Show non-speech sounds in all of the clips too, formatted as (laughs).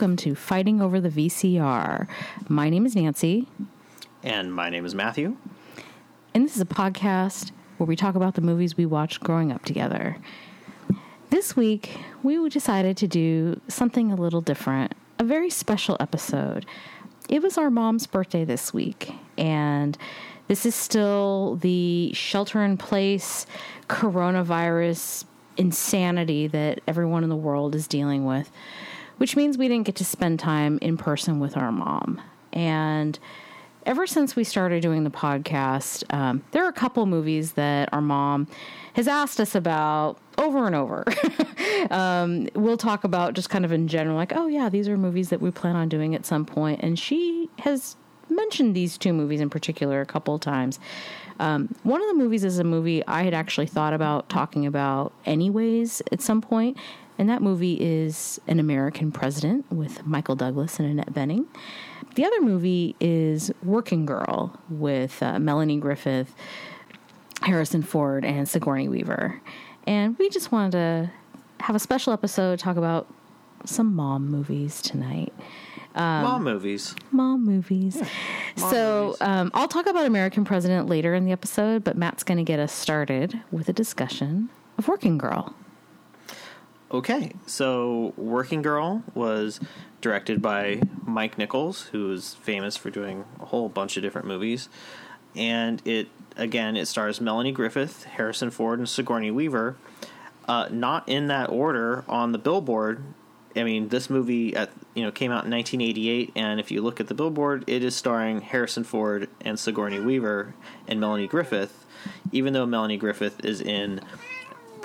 Welcome to Fighting Over the VCR. My name is Nancy, And my name is Matthew. and this is a podcast where we talk about the movies we watched growing up together. This week, we decided to do something a little different, a very special episode. It was our mom's birthday this week, and this is still the shelter in place coronavirus insanity that everyone in the world is dealing with, which means we didn't get to spend time in person with our mom. And ever since we started doing the podcast, um, there are a couple movies that our mom has asked us about over and over. (laughs) um, we'll talk about just kind of in general, like, oh, yeah, these are movies that we plan on doing at some point. And she has mentioned these two movies in particular a couple times. Um, one of the movies is a movie I had actually thought about talking about anyways at some point, and that movie is An American President with Michael Douglas and Annette Bening. The other movie is Working Girl with uh, Melanie Griffith, Harrison Ford, and Sigourney Weaver. And we just wanted to have a special episode talk about some mom movies tonight Mom movies. mom movies. so movies. Um, I'll talk about American President later in the episode, but Matt's going to get us started with a discussion of Working Girl. Okay, so Working Girl was directed by Mike Nichols, who is famous for doing a whole bunch of different movies. And it, again, it stars Melanie Griffith, Harrison Ford, and Sigourney Weaver. Uh, not in that order on the billboard. I mean, this movie at you know came out in 1988, and if you look at the billboard, it is starring Harrison Ford and Sigourney Weaver and Melanie Griffith, even though Melanie Griffith is in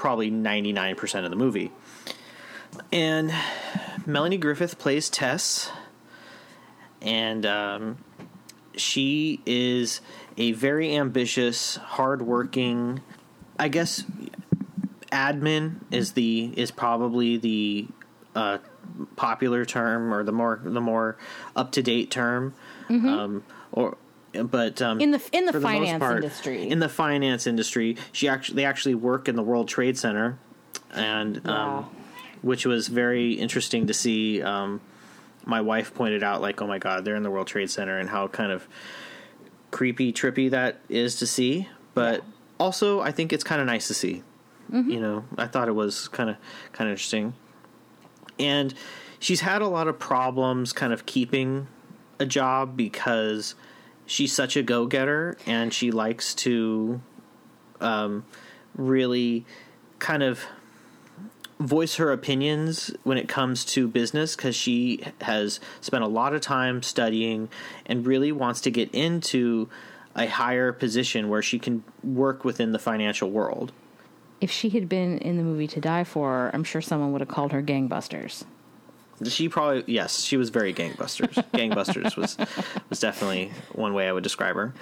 probably 99% of the movie. And Melanie Griffith plays Tess, and um, she is a very ambitious, hardworking, I guess admin is the is probably the uh, popular term or the more the more up to date term, um, or but um, In the- in the for most finance industry. in the finance industry, she actually they actually work in the World Trade Center, and um, which was very interesting to see. Um, my wife pointed out, like, oh my god, they're in the World Trade Center, and how kind of creepy, trippy that is to see. But also, I think it's kind of nice to see. You know, I thought it was kind of kind of interesting, and she's had a lot of problems kind of keeping a job because she's such a go getter and she likes to um, really kind of voice her opinions when it comes to business because she has spent a lot of time studying and really wants to get into a higher position where she can work within the financial world. If she had been in the movie To Die For, I'm sure someone would have called her Gangbusters. She probably yes, she was very gangbusters. (laughs) gangbusters was was definitely one way I would describe her.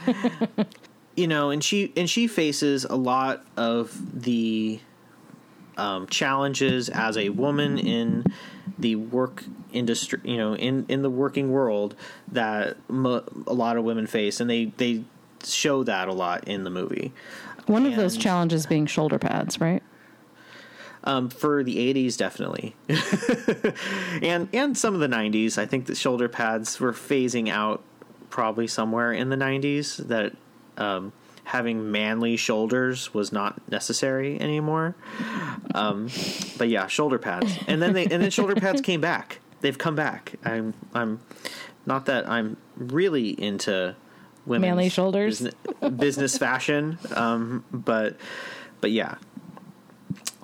you know, and she and she faces a lot of the um, challenges as a woman in the work industry. You know, in in the working world that mo- a lot of women face, and they they show that a lot in the movie. One of those challenges being shoulder pads, right? Um, for the '80s, definitely, (laughs) and and some of the '90s. I think the shoulder pads were phasing out probably somewhere in the '90s. That um, having manly shoulders was not necessary anymore. Um, but yeah, shoulder pads, and then they and then shoulder pads came back. They've come back. I'm I'm not that I'm really into women's Manly shoulders? business, business fashion, um, but but yeah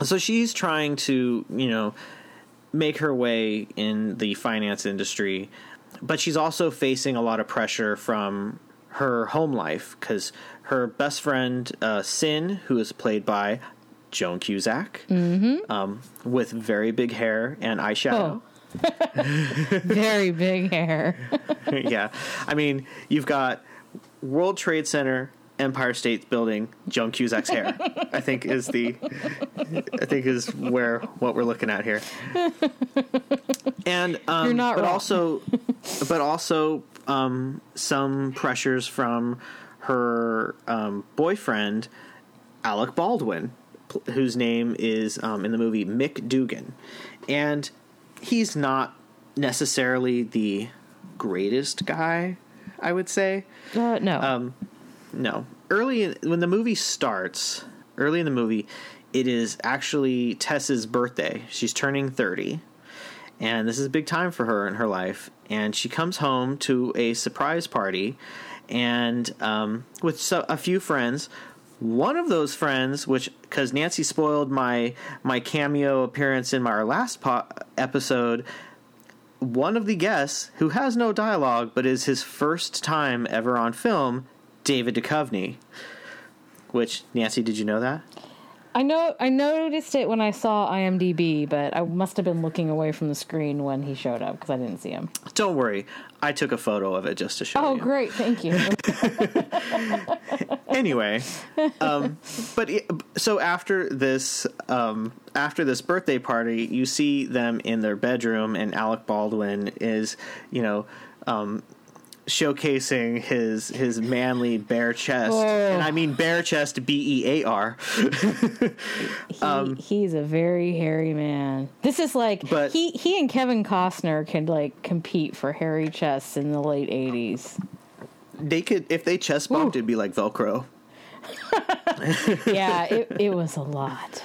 so she's trying to you know make her way in the finance industry but she's also facing a lot of pressure from her home life because her best friend uh, Cyn who is played by joan cusack um, with very big hair and eyeshadow. (laughs) Very big hair. (laughs) yeah. I mean you've got world trade center empire state building joan cusack's hair i think is the i think is where what we're looking at here and um You're not but wrong. also but also um some pressures from her um boyfriend alec baldwin pl- whose name is um in the movie mick dugan and he's not necessarily the greatest guy, I would say. Uh, no. Um, no. Early in, when the movie starts, early in the movie, it is actually Tess's birthday. She's turning 30. And this is a big time for her in her life. And she comes home to a surprise party and um, with so, a few friends. One of those friends, which because Nancy spoiled my my cameo appearance in our last po- episode, one of the guests who has no dialogue but is his first time ever on film, David Duchovny. Which Nancy, did you know that? I know I noticed it when I saw IMDb, but I must have been looking away from the screen when he showed up because I didn't see him. Don't worry, I took a photo of it just to show you. Oh, you. great! Thank you. (laughs) anyway, um, but so after this, um, after this birthday party, you see them in their bedroom, and Alec Baldwin is, you know, um, showcasing his his manly bare chest, Oh. and I mean bare chest, B E A R. Um, he's a very hairy man. This is like But- he he and Kevin Costner can like compete for hairy chests in the late eighties. They could, if they chest bumped, Ooh. it'd be like Velcro. Yeah, (laughs) it it was a lot.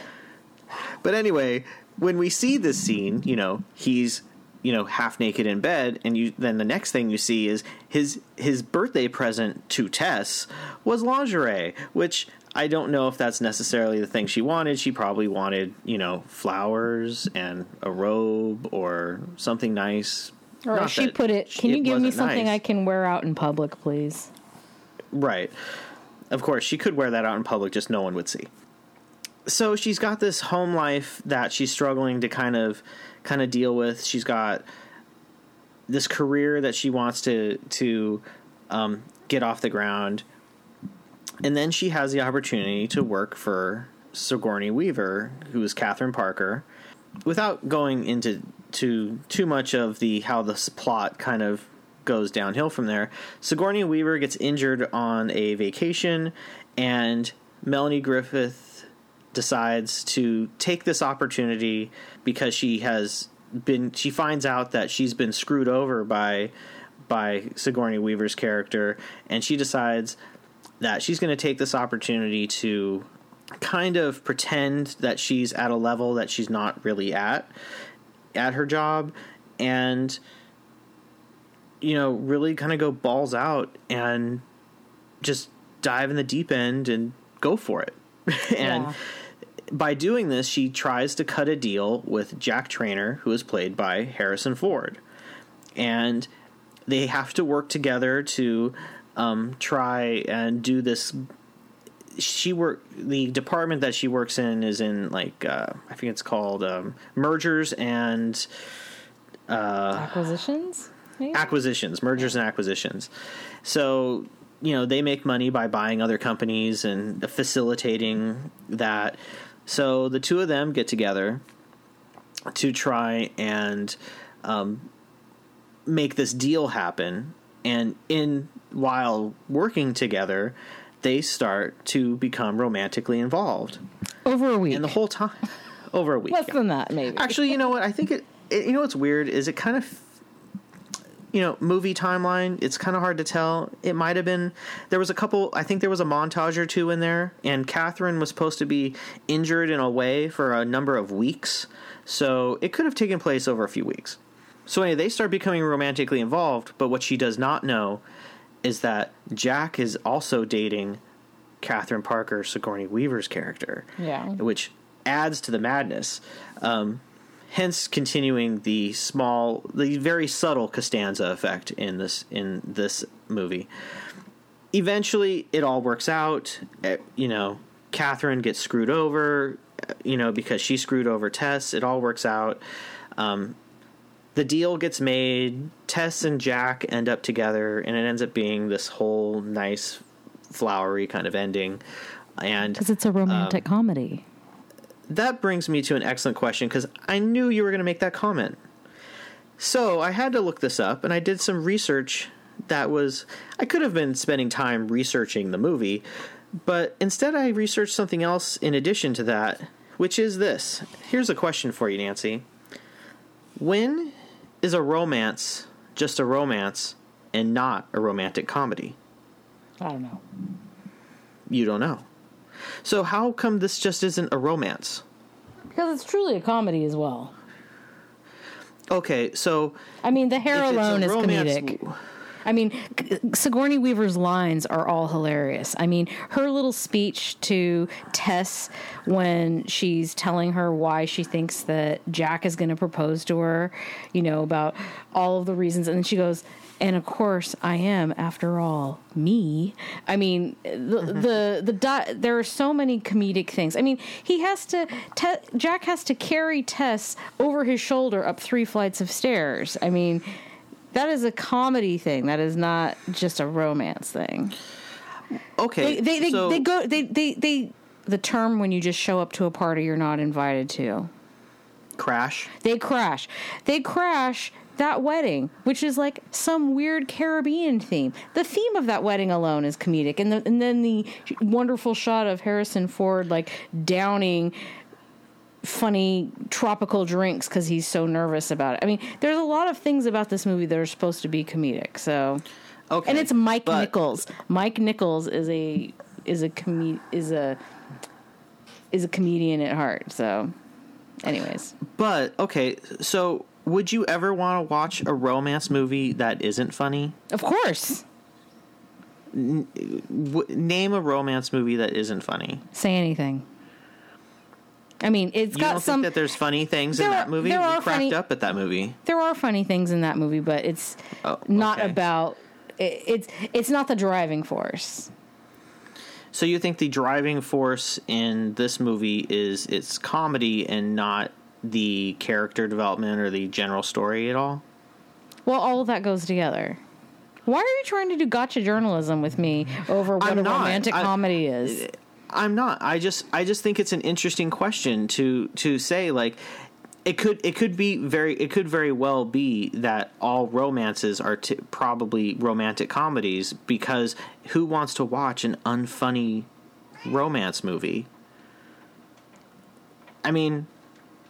But anyway, when we see this scene, you know, he's you know half naked in bed, and you then the next thing you see is his his birthday present to Tess was lingerie, which I don't know if that's necessarily the thing she wanted. She probably wanted you know flowers and a robe or something nice. Or Not she put it, can it you give me something nice. I can wear out in public, please? Right. Of course, she could wear that out in public, just no one would see. So she's got this home life that she's struggling to kind of kind of deal with. She's got this career that she wants to to um, get off the ground, and then she has the opportunity to work for Sigourney Weaver, who is Catherine Parker. Without going into to too much of the how this plot kind of goes downhill from there, Sigourney Weaver gets injured on a vacation, and Melanie Griffith decides to take this opportunity because she has been she finds out that she's been screwed over by by Sigourney Weaver's character and she decides that she's going to take this opportunity to kind of pretend that she's at a level that she's not really at at her job and you know really kind of go balls out and just dive in the deep end and go for it (laughs) and Yeah. By doing this she tries to cut a deal with Jack Trainer who is played by Harrison Ford and they have to work together to um, try and do this she work the department that she works in is in like uh, I think it's called um, mergers and Acquisitions? Maybe? acquisitions, mergers and acquisitions. So, you know, they make money by buying other companies and facilitating that. So the two of them get together to try and um, make this deal happen. And in while working together, they start to become romantically involved. Over a week. And the whole time, over a week. Less yeah. than that, maybe. Actually, you know what? I think it, it. You know what's weird is it kind of. You know, movie timeline. It's kind of hard to tell. It might have been there was a couple. I think there was a montage or two in there, and Catherine was supposed to be injured in a way for a number of weeks, so it could have taken place over a few weeks. So anyway, they start becoming romantically involved. But what she does not know is that Jack is also dating Catherine Parker, Sigourney Weaver's character Yeah. which adds to the madness. Um, hence, continuing the small, the very subtle Costanza effect in this in this movie. Eventually, it all works out. Eh, You know, Catherine gets screwed over. eh, You know, because she screwed over Tess. It all works out. Um, the deal gets made. Tess and Jack end up together, and it ends up being this whole nice, flowery kind of ending. And Because it's a romantic Um, comedy. That brings me to an excellent question because I knew you were going to make that comment. So I had to look this up and I did some research that was. I could have been spending time researching the movie, but instead I researched something else in addition to that, which is this. Here's a question for you, Nancy. When is a romance just a romance and not a romantic comedy? I don't know. You don't know. So how come this just isn't a romance? Because it's truly a comedy as well. Okay, so I mean, the hair if it's a alone is romance- comedic. I mean, Sigourney Weaver's lines are all hilarious. I mean, her little speech to Tess when she's telling her why she thinks that Jack is going to propose to her, you know, about all of the reasons. And then she goes, and of course, I am, after all, me. I mean, the mm-hmm. the the di- there are so many comedic things. I mean, he has to Te- Jack has to carry Tess over his shoulder up three flights of stairs. I mean, that is a comedy thing. That is not just a romance thing. okay, They they they, so, they go they, they they the term when you just show up to a party you're not invited to. crash. They crash. They crash that wedding, which is like some weird Caribbean theme. The theme of that wedding alone is comedic, and the, and then the wonderful shot of Harrison Ford like downing funny tropical drinks because he's so nervous about it. I mean, there's a lot of things about this movie that are supposed to be comedic. So, Okay, and it's Mike but- Nichols. Mike Nichols is a is a com- is a is a comedian at heart. So, anyways. But okay, so would you ever want to watch a romance movie that isn't funny? Of course. W- name a romance movie that isn't funny. Say anything. I mean, it's You got don't some. think that there's funny things in that movie? there We are cracked funny- up at that movie. there are funny things in that movie, but it's Oh, not okay. about. It, it's it's not the driving force. So you think the driving force in this movie is its comedy and not the character development or the general story at all? Well, all of that goes together. Why are you trying to do gotcha journalism with me over what I'm a not. romantic I- comedy is? I'm not. I just I just think it's an interesting question to to say like it could it could be very it could very well be that all romances are t- probably romantic comedies because who wants to watch an unfunny romance movie? I mean,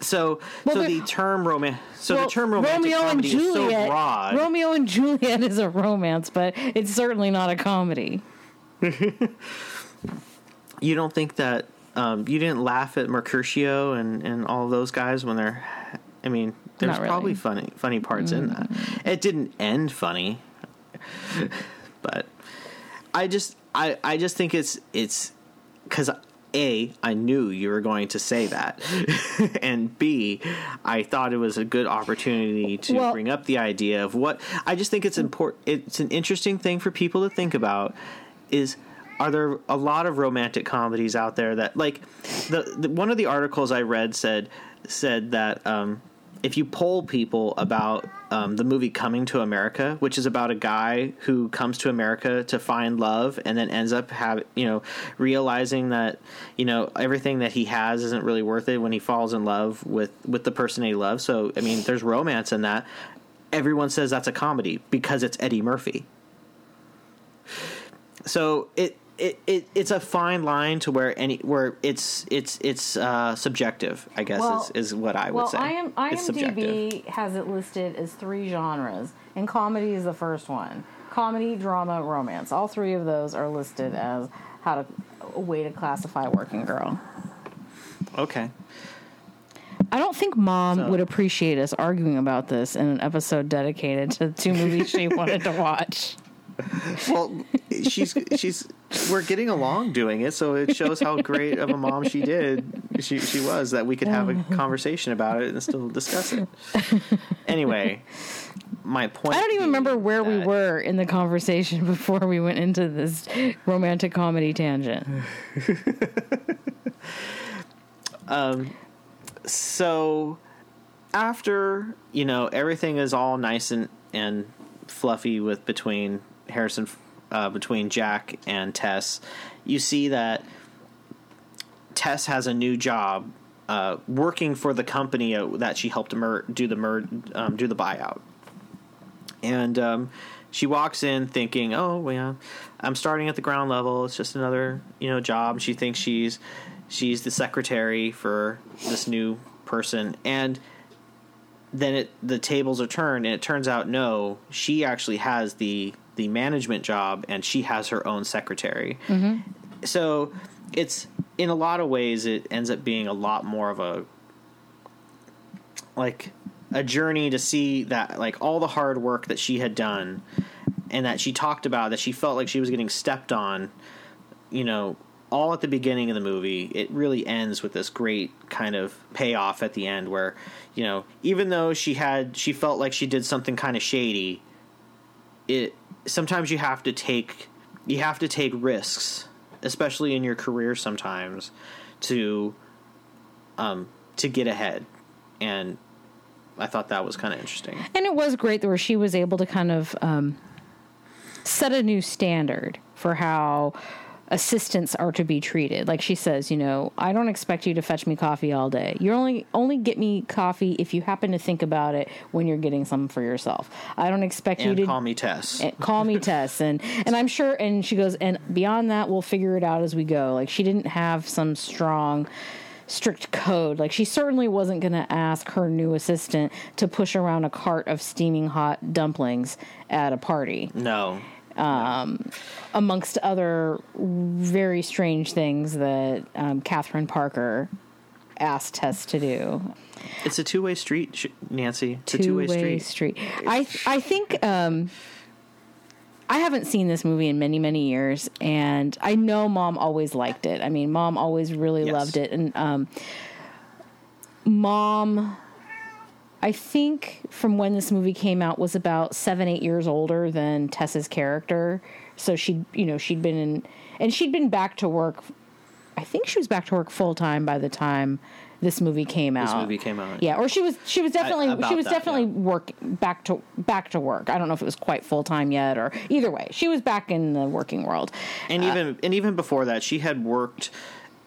so Well, so the term romance so Well, the term romantic Romeo and comedy is so broad. Romeo and Juliet is a romance, but it's certainly not a comedy. (laughs) you don't think that um, you didn't laugh at Mercutio and, and all those guys when they're I mean there's really. Mm. probably funny funny parts in that. It didn't end funny. (laughs) but I just I, I just think it's it's cuz a I knew you were going to say that. (laughs) and B I thought it was a good opportunity to Well- bring up the idea of what I just think it's important it's an interesting thing for people to think about is are there a lot of romantic comedies out there that like the, the one of the articles I read said said that um, if you poll people about um, the movie Coming to America, which is about a guy who comes to America to find love and then ends up have you know realizing that you know everything that he has isn't really worth it when he falls in love with with the person he loves. So I mean, there's romance in that. Everyone says that's a comedy because it's Eddie Murphy so it, it, it it's a fine line to where any where it's it's it's uh, subjective. I guess Well- is, is what I would Well, say. I am It's subjective. IMDb has it listed as three genres, and comedy is the first one. Comedy, drama, romance. All three of those are listed as how to a way to classify Working Girl. Okay. I don't think Mom So- would appreciate us arguing about this in an episode dedicated to two movies she wanted to watch. Well, she's she's we're getting along doing it, so it shows how great of a mom she did. She she was that we could have a conversation about it and still discuss it. Anyway, my point. I don't even remember where we were in the conversation (laughs) before we went into this romantic comedy tangent. (laughs) um, so after you know everything is all nice and and fluffy with between Harrison uh, between Jack and Tess, you see that Tess has a new job uh, working for the company uh, that she helped mer- do the mer- um, do the buyout, and um, she walks in thinking, "Oh, well, yeah, I'm starting at the ground level. It's just another you know job." She thinks she's she's the secretary for this new person, and then it the tables are turned, and it turns out no, she actually has the the management job, and she has her own secretary. Mm-hmm. So it's in a lot of ways, it ends up being a lot more of a like a journey to see that like all the hard work that she had done and that she talked about that she felt like she was getting stepped on you know all at the beginning of the movie it really ends with this great kind of payoff at the end where you know even though she had she felt like she did something kind of shady it sometimes you have to take you have to take risks especially in your career sometimes to um to get ahead and I thought that was kind of interesting. And it was great where she was able to kind of um, set a new standard for how assistants are to be treated. Like she says, you know, I don't expect you to fetch me coffee all day. You only only get me coffee if you happen to think about it when you're getting some for yourself. I don't expect And you to call me Tess. and call me (laughs) Tess and and I'm sure and she goes and beyond that we'll figure it out as we go. Like she didn't have some strong strict code. Like she certainly wasn't going to ask her new assistant to push around a cart of steaming hot dumplings at a party no. Amongst other very strange things that um, Catherine Parker asked Tess to do. It's a two way street, Nancy. It's a two way two-way street. street. I I think um, I haven't seen this movie in many many years, and I know Mom always liked it. I mean, Mom always really Yes. loved it, and um, Mom. I think from when this movie came out was about seven, eight years older than Tessa's character. So she, you know, she'd been in, and she'd been back to work. I think she was back to work full time by the time this movie came out. This movie came out. Yeah, or she was she was definitely about she was that, definitely yeah. work back to back to work. I don't know if it was quite full time yet or either way. She was back in the working world. And even and even before that, she had worked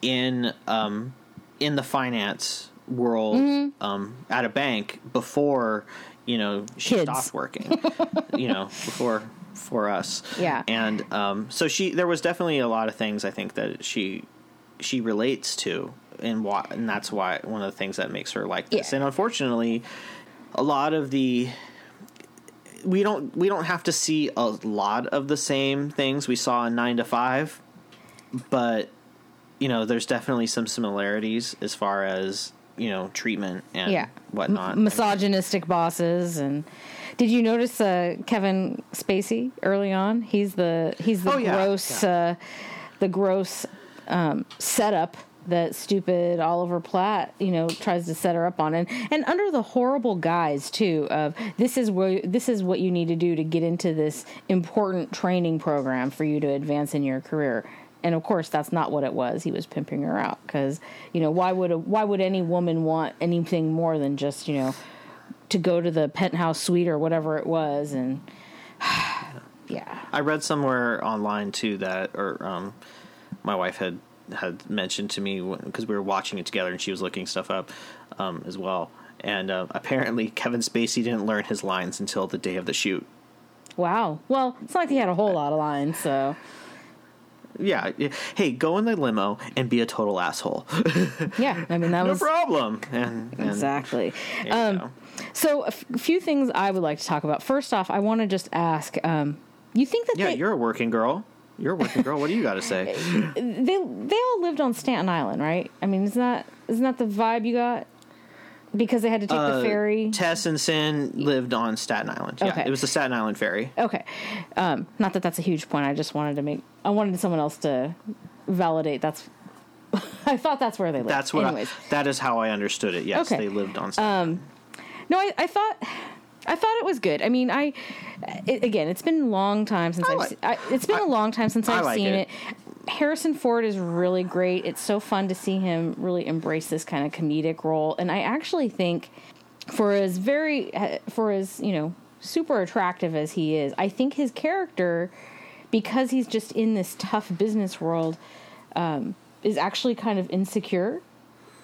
in um in the finance world Mm-hmm. um at a bank before you know she Kids. stopped working. (laughs) you know before for us. Yeah. And um so she there was definitely a lot of things I think that she she relates to and why and that's why one of the things that makes her like this. Yeah. And unfortunately a lot of the we don't we don't have to see a lot of the same things we saw in 9 to 5 but you know there's definitely some similarities as far as you know treatment and Yeah, whatnot M- misogynistic bosses and. Did you notice uh, Kevin Spacey early on? He's the he's the Oh, yeah, gross uh, the gross um, setup that stupid Oliver Platt, you know, tries to set her up on, and and under the horrible guise too of this is where this is what you need to do to get into this important training program for you to advance in your career. And of course, that's not what it was. He was pimping her out because you know why would a, why would any woman want anything more than just you know to go to the penthouse suite or whatever it was and (sighs) yeah I read somewhere online too that, or um, my wife had had mentioned to me because we were watching it together, and she was looking stuff up um, as well. And uh, apparently, Kevin Spacey didn't learn his lines until the day of the shoot. wow well it's not like he had a whole lot of lines so Yeah, hey, go in the limo and be a total asshole. (laughs) yeah i mean that no was no problem. And, and exactly um so a f- few things i would like to talk about first off i want to just ask um you think that yeah, they, you're a working girl. You're a working girl. What do you got to say? (laughs) they they all lived on Staten Island, right? I mean, isn't that isn't that the vibe you got? Because they had to take the Uh, ferry. Tess and Cyn lived on Staten Island. Yeah, Okay. it was the Staten Island ferry. Okay. Um, not that that's a huge point. I just wanted to make. I wanted someone else to validate. That's. (laughs) I thought that's where they lived. That's what. Anyways, I, that is how I understood it. Yes, Okay. they lived on. Staten Island. no, I, I thought. I thought it was good. I mean, I it, again, it's been a long time since I I've. like- se- I, it's been a long time since I I've like seen it. it. Harrison Ford is really great. It's so fun to see him really embrace this kind of comedic role, and I actually think for as very for as you know super attractive as he is, I think his character, because he's just in this tough business world, um, is actually kind of insecure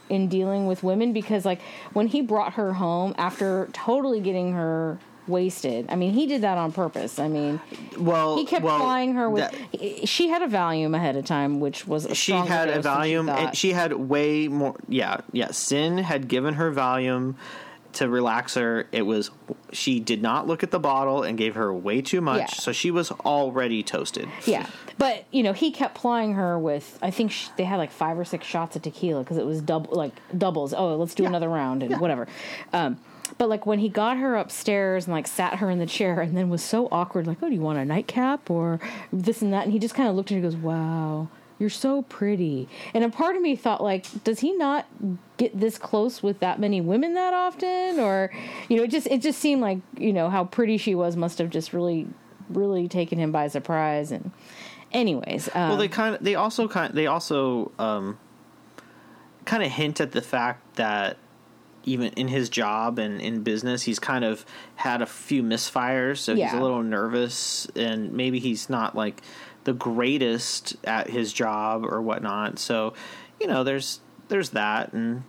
in dealing with women because like when he brought her home after totally getting her wasted i mean he did that on purpose i mean well, he kept well, plying her with that- she had a valium ahead of time which was a she had a than she Valium, and she had way more. Yeah, yeah. Cyn had given her Valium to relax her. It was she did not look at the bottle and gave her way too much, Yeah. so she was already toasted. Yeah, but you know he kept plying her with. I think sh they had like five or six shots of tequila because it was double like doubles. Oh, let's do another round and whatever. Um, but like when he got her upstairs and like sat her in the chair and then was so awkward, like, oh, do you want a nightcap or this and that? And he just kind of looked at her and goes, wow. You're so pretty. And a part of me thought, like, does he not get this close with that many women that often? Or, you know, it just it just seemed like, you know, how pretty she was must have just really, really taken him by surprise. And anyways, um, Well, they kind of they also kind of, they also um, kind of hint at the fact that even in his job and in business, he's kind of had a few misfires, so he's a little nervous, and maybe he's not like the greatest at his job or whatnot. So, you know, there's there's that, and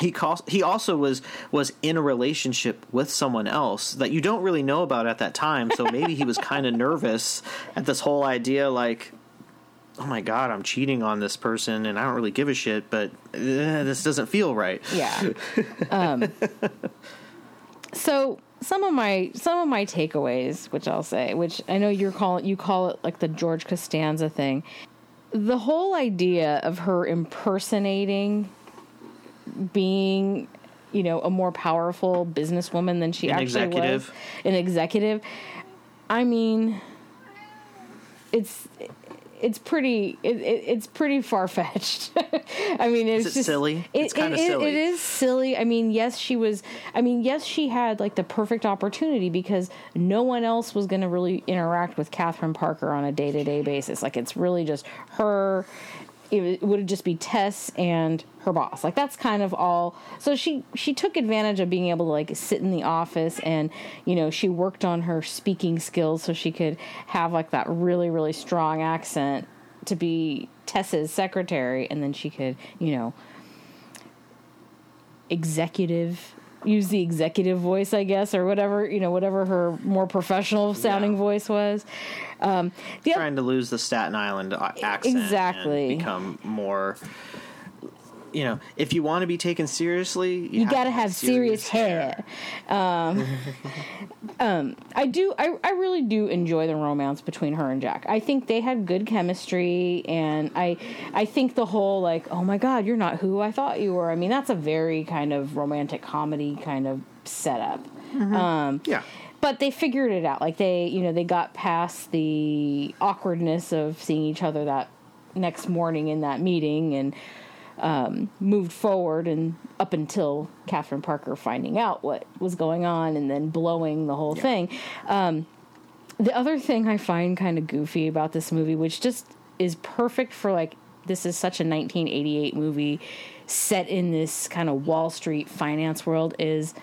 he calls, he also was was in a relationship with someone else that you don't really know about at that time. So maybe he was kind of nervous at this whole idea, like, oh my god, I'm cheating on this person, and I don't really give a shit, but uh, this doesn't feel right. yeah. (laughs) um, so some of my some of my takeaways, which I'll say, which I know you're calling you call it like the George Costanza thing. The whole idea of her impersonating being, you know, a more powerful businesswoman than she An actually executive. was, an executive. I mean, it's it's pretty it, it, it's pretty far fetched. (laughs) I mean, it's it just silly? It, It's it- it- silly. It is silly. I mean, yes, she was. I mean, yes, she had like the perfect opportunity because no one else was going to really interact with Catherine Parker on a day to day basis. Like, it's really just her. It would just be Tess and her boss. Like that's kind of all. So she she took advantage of being able to like sit in the office and you know she worked on her speaking skills so she could have like that really really strong accent to be Tess's secretary and then she could you know executive use the executive voice i guess or whatever you know whatever her more professional sounding Yeah. voice was um Trying to lose the Staten Island accent, Exactly. and become more. You know, if you want to be taken seriously, you, you got to have serious hair. Um, (laughs) um, I do. I, I really do enjoy the romance between her and Jack. I think they had good chemistry, and I I think the whole like, oh my god, you're not who I thought you were. I mean, that's a very kind of romantic comedy kind of setup. Um, Yeah. but they figured it out. Like they, you know, they got past the awkwardness of seeing each other that next morning in that meeting and um, moved forward and up until Catherine Parker finding out what was going on and then blowing the whole thing. Um, the other thing I find kind of goofy about this movie, which just is perfect for like, this is such a 1988 movie set in this kind of Wall Street finance world, is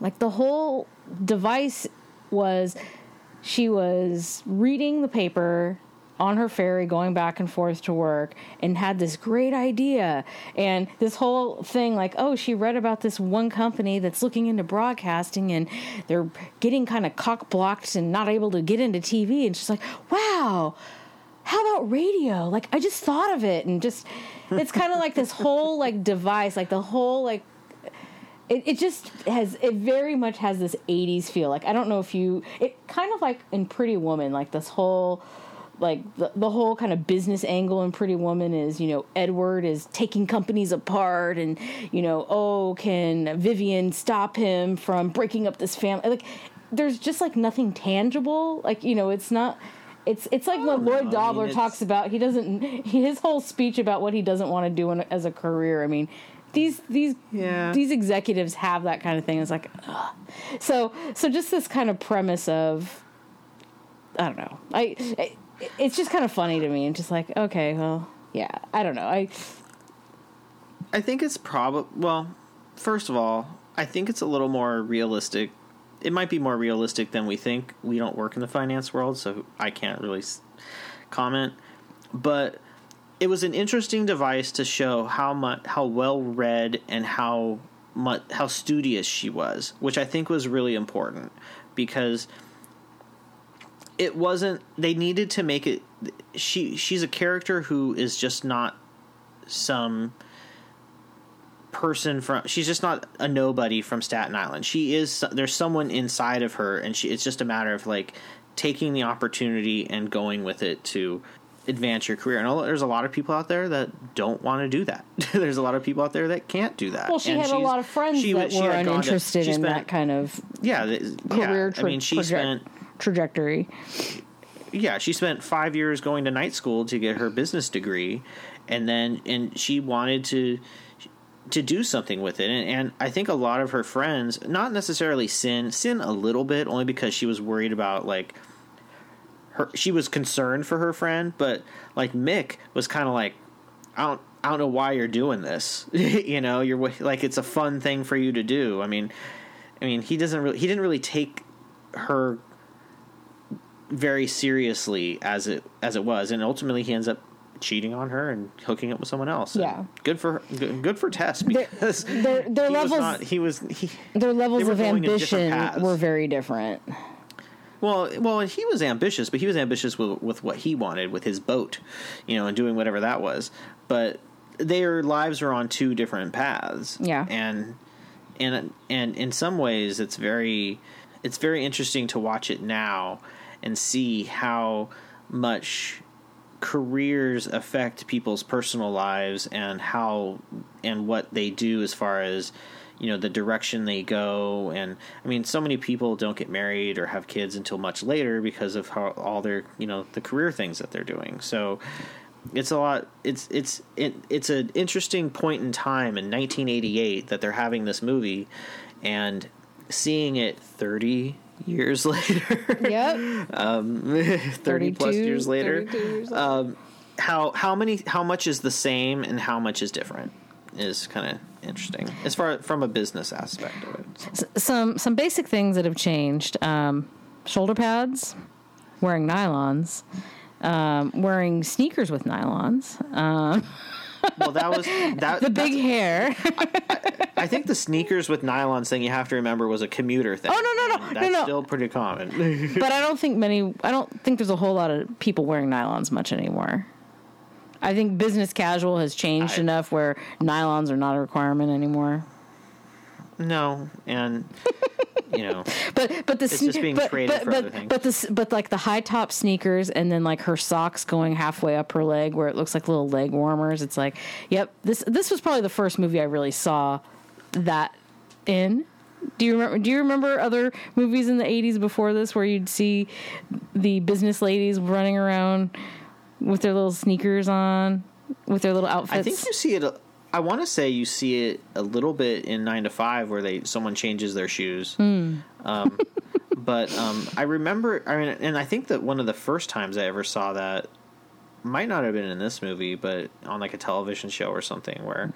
like the whole device was she was reading the paper on her ferry going back and forth to work and had this great idea. And this whole thing like oh she read about this one company that's looking into broadcasting and they're getting kind of cock blocked and not able to get into TV and she's like wow how about radio? Like I just thought of it. And just it's kind of like this whole like device like the whole like it, it just has it very much has this 80s feel. Like i don't know if you it kind of like in pretty woman like this whole like the, the whole kind of business angle in pretty woman is you know edward is taking companies apart and you know oh can vivian stop him from breaking up this family like there's just like nothing tangible like you know it's not it's it's like what Lloyd know. I Dobler mean, talks about. He doesn't his whole speech about what he doesn't want to do in, as a career. I mean, these these Yeah. these executives have that kind of thing. It's like, ugh. so so just this kind of premise of, I don't know. I it, it's just kind of funny to me and just like, okay, well, yeah, I don't know. I I think it's probably well. First of all, I think it's a little more realistic. It might be more realistic than we think. We don't work in the finance world, so I can't really comment. But it was an interesting device to show how much, how well read, and how much, how studious she was, which I think was really important because it wasn't. They needed to make it. She she's a character who is just not some person from she's just not a nobody from Staten Island. She is there's someone inside of her and she it's just a matter of like taking the opportunity and going with it to advance your career. And there's a lot of people out there that don't want to do that. (laughs) there's a lot of people out there that can't do that. Well, she And had a lot of friends she that she were gone to- uninterested she in that kind of yeah, career. yeah. Tra- I mean, she proje- spent trajectory. yeah, she spent five years going to night school to get her business degree, and then and she wanted to to do something with it. And, and I think a lot of her friends, not necessarily Cyn, Cyn a little bit, only because she was worried about like her. She was concerned for her friend, but like Mick was kind of like, I don't. I don't know why you're doing this. (laughs) you know, you're like it's a fun thing for you to do. I mean, I mean, he doesn't really. He didn't really take her very seriously as it as it was, and ultimately he ends up cheating on her and hooking up with someone else. And Yeah. good for good, good for Tess because Their their he levels was not, he was he their levels of going in different ambition were very different. well well he was ambitious, but he was ambitious with with what he wanted with his boat, you know, and doing whatever that was. But their lives are on two different paths. Yeah. and and and in some ways it's very it's very interesting to watch it now and see how much careers affect people's personal lives and how and what they do as far as you know the direction they go. And i mean so many people don't get married or have kids until much later because of how all their you know the career things that they're doing. So it's a lot it's it's it, it's an interesting point in time in 1988 that they're having this movie and seeing it 30 years (laughs) later Yep. um (laughs) 30 plus 32, years later years later. um how how many how much is the same and how much is different is kind of interesting as far from a business aspect of it S- some some basic things that have changed: um, shoulder pads, wearing nylons, um, wearing sneakers with nylons, um, well that was that the big hair. (laughs) i think the sneakers with nylons thing you have to remember was a commuter thing Oh, no, no, no, And no, no. still pretty common (laughs) but I don't think many. I don't think there's a whole lot of people wearing nylons much anymore. I think business casual has changed I- enough where nylons are not a requirement anymore. no and you know (laughs) But but the It's just being but, but, for but, other things. but the but like the high top sneakers and then like her socks going halfway up her leg where it looks like little leg warmers. It's like, yep this this was probably the first movie I really saw that in. Do you remember? Do you remember other movies in the '80s before this where you'd see the business ladies running around with their little sneakers on, with their little outfits? I think you see it. a- I want to say you see it a little bit in Nine to Five, where they someone changes their shoes. Hmm. Um, (laughs) but um, I remember. I mean, and I think that one of the first times I ever saw that might not have been in this movie, but on like a television show or something where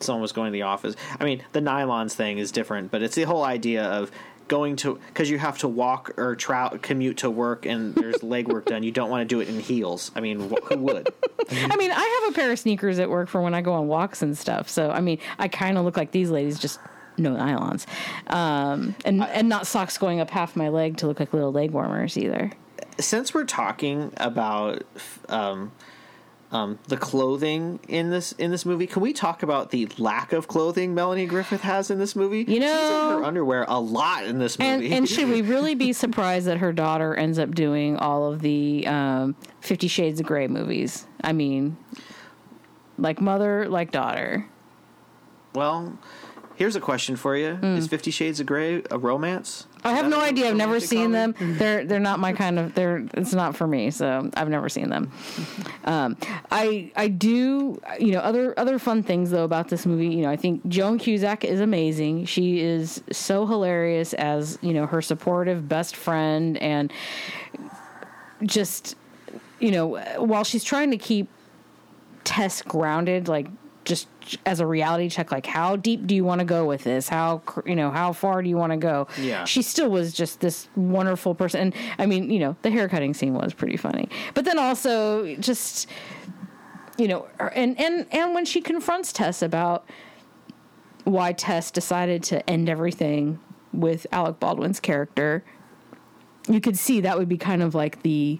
someone was going to the office. I mean, the nylons thing is different, but it's the whole idea of going to because you have to walk or trout commute to work and there's (laughs) legwork done. You don't want to do it in heels. I mean, wh- who would? I mean, I have a pair of sneakers at work for when I go on walks and stuff. So, I mean, I kind of look like these ladies, just no nylons, um, and and not socks going up half my leg to look like little leg warmers either. since we're talking about um, um, the clothing in this in this movie, can we talk about the lack of clothing Melanie Griffith has in this movie? You know, she's in her underwear a lot in this And movie. and should we (laughs) really be surprised that her daughter ends up doing all of the um, Fifty Shades of Grey movies? I mean, like mother, like daughter. well, here's a question for you: Is Fifty Shades of Grey a romance? I have no idea. I've never seen them. They're they're not my kind of. They're it's not for me. So I've never seen them. (laughs) Um, I I do you know other other fun things though about this movie. You know I think Joan Cusack is amazing. She is so hilarious as you know her supportive best friend and just you know while she's trying to keep Tess grounded like just as a reality check like how deep do you want to go with this? How you know how far do you want to go? Yeah. she still was just this wonderful person. And i mean you know the haircutting scene was pretty funny. But then also just you know and and and when she confronts tess about why tess decided to end everything with alec baldwin's character you could see that would be kind of like the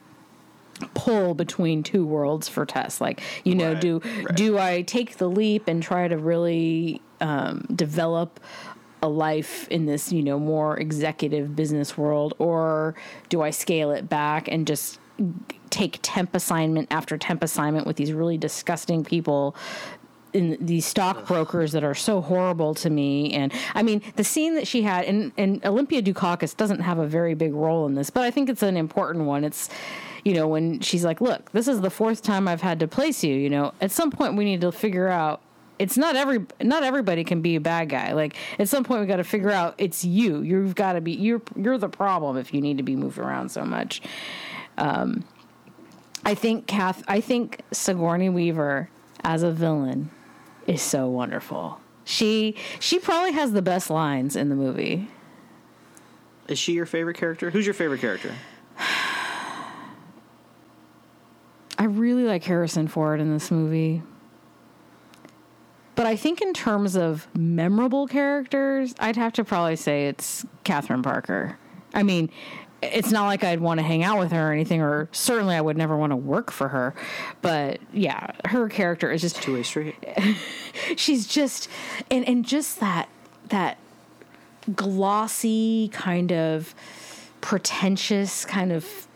pull between two worlds for Tess. Like, you know, Right, do right. do I take the leap and try to really um, develop a life in this, you know, more executive business world, or do I scale it back and just take temp assignment after temp assignment with these really disgusting people in these stockbrokers that are so horrible to me. And I mean, the scene that she had, and, and Olympia Dukakis doesn't have a very big role in this, but I think it's an important one. It's, you know, when she's like, look, this is the fourth time I've had to place you, you know, at some point we need to figure out it's not every not everybody can be a bad guy. Like at some point we got to figure out it's you. You've got to be you're you're the problem if you need to be moved around so much. Um, I think Kath. I think Sigourney Weaver as a villain is so wonderful. She she probably has the best lines in the movie. Is she your favorite character? Who's your favorite character? (sighs) I really like Harrison Ford in this movie. But I think in terms of memorable characters, I'd have to probably say it's Catherine Parker. I mean, it's not like I'd want to hang out with her or anything, or certainly I would never want to work for her. But yeah, her character is just Two way street. (laughs) she's just and and just that that glossy kind of pretentious kind of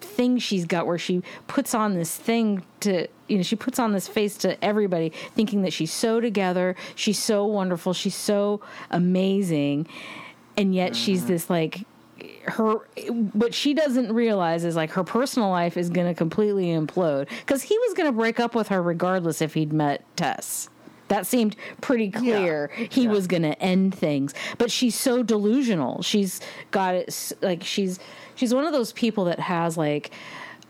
thing she's got where she puts on this thing to you know she puts on this face to everybody thinking that she's so together she's so wonderful she's so amazing and yet she's mm-hmm. this like her what she doesn't realize is like her personal life is going to completely implode because he was going to break up with her regardless if he'd met Tess. That seemed pretty clear. He Yeah. was going to end things, but she's so delusional. She's got it like she's she's one of those people that has like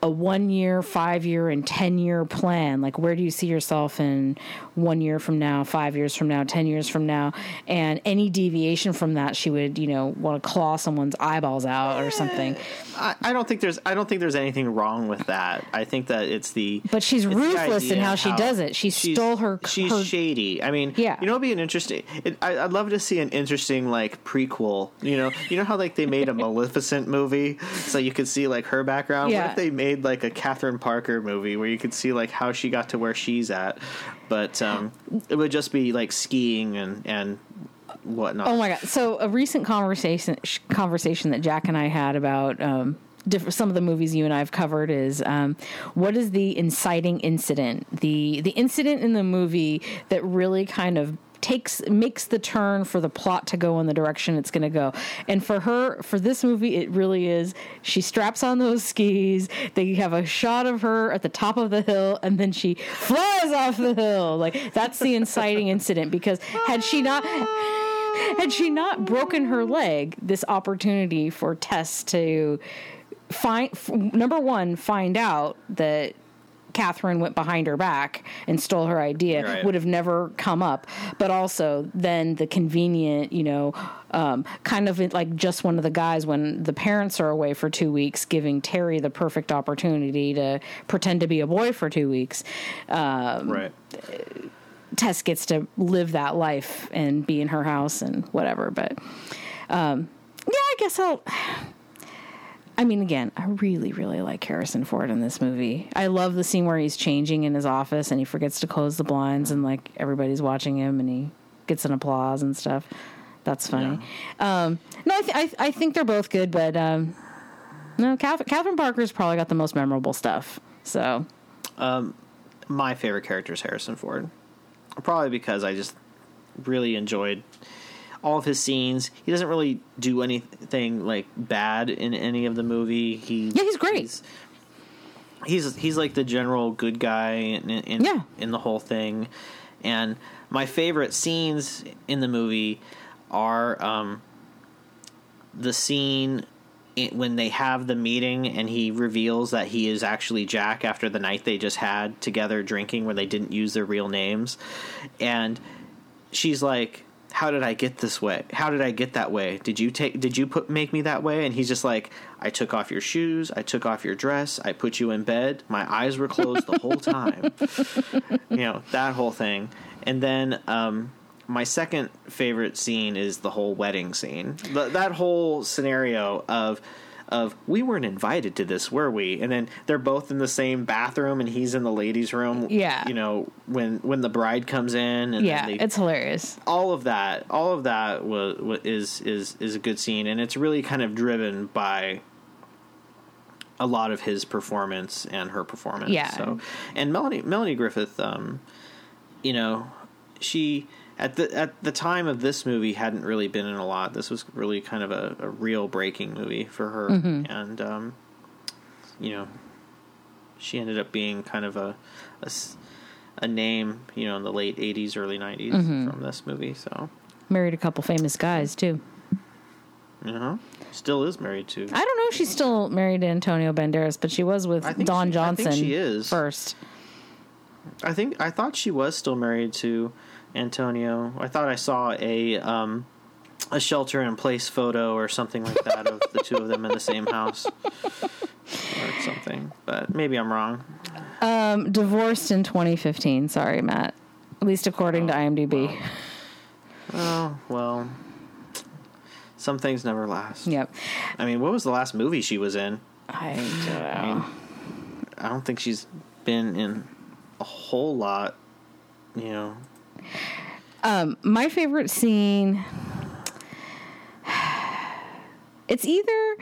a one year, five year, and 10 year plan. Like, where do you see yourself in one year from now, five years from now, 10 years from now? And any deviation from that, she would, you know, want to claw someone's eyeballs out or something. I, I don't think there's I don't think there's anything wrong with that. I think that it's the But she's ruthless in how of she does it. She stole her- She's her- shady. I mean, Yeah. You know, it'd be an interesting. It, I, I'd love to see an interesting like prequel. You know, you know how like they made a (laughs) Maleficent movie, so you could see like her background. Yeah. What if they made like a Catherine Parker movie where you could see like how she got to where she's at, but um, it would just be like skiing and and whatnot. Oh my god! So a recent conversation conversation that Jack and I had about um, some of the movies you and I have covered is um, what is the inciting incident? The the incident in the movie that really kind of takes makes the turn for the plot to go in the direction it's going to go. And for her, for this movie, it really is. She straps on those skis. They have a shot of her at the top of the hill, and then she flies off the hill. Like that's the inciting incident. Because had she not had she not broken her leg, this opportunity for Tess to find number one find out that Catherine went behind her back and stole her idea Right. would have never come up. But also, then the convenient, you know, um, kind of like just one of the guys when the parents are away for two weeks, giving Terry the perfect opportunity to pretend to be a boy for two weeks. Um, right. Tess gets to live that life and be in her house and whatever. But um, yeah, I guess I'll. I mean, again, I really, really like Harrison Ford in this movie. I love the scene where he's changing in his office and he forgets to close the blinds and like everybody's watching him and he gets an applause and stuff. That's funny. Um, no, I, th- I, I think they're both good, but um, no, Catherine, Catherine Parker's probably got the most memorable stuff. So my favorite character is Harrison Ford. Probably because I just really enjoyed all of his scenes. He doesn't really do anything like bad in any of the movie. He Yeah, he's great. He's he's, he's like the general good guy in in, Yeah. in the whole thing. And my favorite scenes in the movie are um, the scene when they have the meeting and he reveals that he is actually Jack after the night they just had together drinking where they didn't use their real names. And she's like, "How did I get this way? How did I get that way? Did you take did you put make me that way?" And he's just like, "I took off your shoes, I took off your dress, I put you in bed. My eyes were closed the whole time." (laughs) you know, that whole thing. And then um my second favorite scene is the whole wedding scene. Th- that whole scenario of of we weren't invited to this, were we? And then they're both in the same bathroom, and he's in the ladies' room. Yeah. you know when when the bride comes in, and yeah, they, it's hilarious. all of that, all of that was, was is is is a good scene, and it's really kind of driven by a lot of his performance and her performance. Yeah. So, and Melanie Melanie Griffith, um, you know, she at the at the time of this movie hadn't really been in a lot. This was really kind of a, a real breaking movie for her, mm-hmm. and um, you know, she ended up being kind of a a name, you know, in the late '80s, early '90s mm-hmm. from this movie. So, Married a couple famous guys too. you know, still is married to. I don't know if she's still married to Antonio Banderas, but she was with Don she- I think Johnson. she is. first. I think I thought she was still married to Antonio. I thought I saw a um, a shelter in place photo or something like that of the two of them in the same house or something. But maybe I'm wrong. Um, divorced in 2015. Sorry, Matt. At least according to IMDb. Oh well, some things never last. Yep. I mean, what was the last movie she was in? I don't know. I don't think she's been in a whole lot. You know, my favorite scene it's either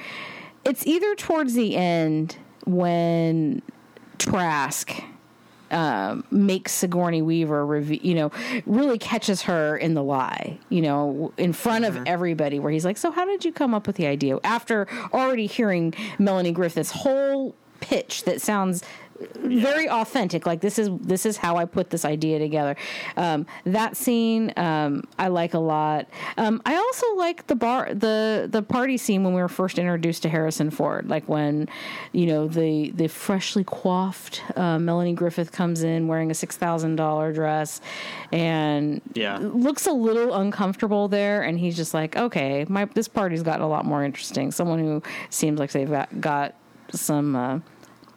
it's either towards the end when Trask um, makes Sigourney Weaver, reve- you know, really catches her in the lie, you know, in front of everybody, where he's like, "So, how did you come up with the idea?" After already hearing Melanie Griffith's whole pitch that sounds very authentic. Like this is this is how i put this idea together. Um, that scene um, i like a lot. Um, i also like the bar the the party scene when we were first introduced to harrison ford. Like when you know the the freshly coiffed uh, melanie griffith comes in wearing a $6000 dress and Yeah. looks a little uncomfortable there. And he's just like okay my this party's gotten a lot more interesting. Someone who seems like they've got, got some uh,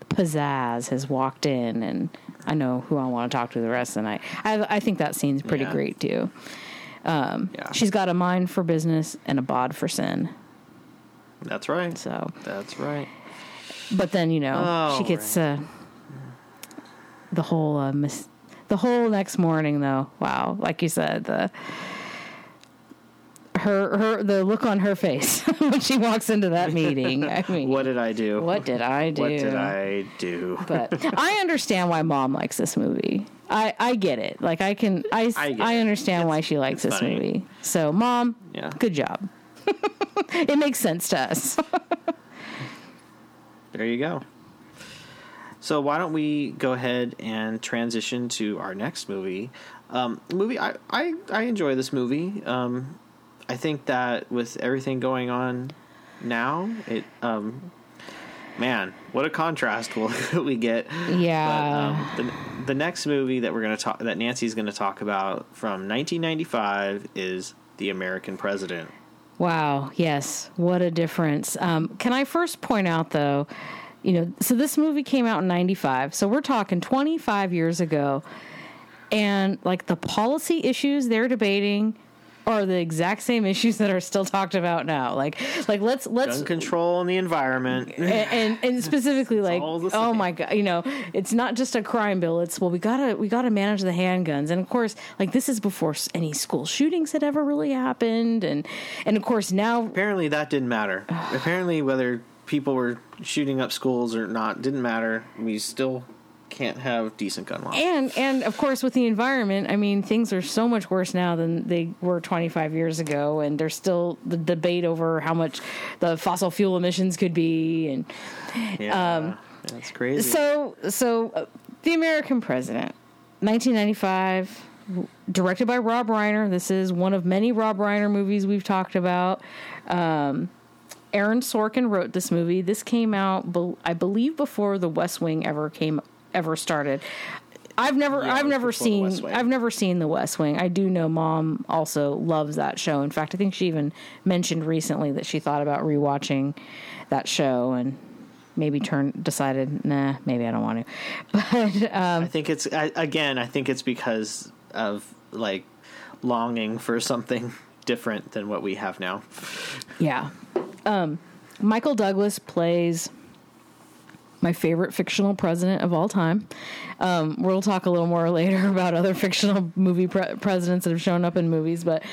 pizzazz has walked in, and I know who I want to talk to the rest of the night. I, I think that scene's pretty Yeah. great too. yeah, She's got a mind for business and a bod for sin. that's right. So, That's right. but then you know Oh, she gets uh, the whole uh, mis- the whole next morning though. Wow, like you said, the her her the look on her face (laughs) when she walks into that meeting. I (laughs) mean, What did I do? what did I do? What did I do? but I understand why mom likes this movie. I, I get it. Like I can I I I, get it. understand why she likes this funny. movie. So mom, Yeah. good job. (laughs) it makes sense to us. There you go. So why don't we go ahead and transition to our next movie? Um, movie I, I I enjoy this movie. Um, I think that with everything going on now, it um, man, what a contrast (laughs) will we get. Yeah. But, um, the the next movie that we're going to talk that Nancy's going to talk about from 1995 is The American President. Wow. Yes. What a difference. Um, can I first point out though, you know, so this movie came out in 95. So we're talking 25 years ago. And like the policy issues they're debating are the exact same issues that are still talked about now. Like, like let's let's Gun control and the environment. and, and and specifically (laughs) like oh my god you know it's not just a crime bill it's well we gotta we gotta manage the handguns and of course like this is before any school shootings had ever really happened and and of course now Apparently, that didn't matter. (sighs) Apparently, whether people were shooting up schools or not didn't matter. We still can't have decent gun laws. and and of course with the environment i mean things are so much worse now than they were 25 years ago and there's still the debate over how much the fossil fuel emissions could be and Yeah, that's crazy. So, so uh, the American President, 1995, directed by Rob Reiner. This is one of many Rob Reiner movies we've talked about. Um, Aaron Sorkin wrote this movie. This came out, I believe, before The West Wing ever came ever started. I've never, Yeah, I've never seen, I've never seen The West Wing. I do know Mom also loves that show. In fact, I think she even mentioned recently that she thought about rewatching that show and maybe turned decided, nah, maybe I don't want to. (laughs) But um, I think it's I, again. I think it's because of like longing for something (laughs) different than what we have now. yeah. Um, Michael Douglas plays my favorite fictional president of all time. Um, we'll talk a little more (laughs) later about other fictional movie pre- presidents that have shown up in movies, but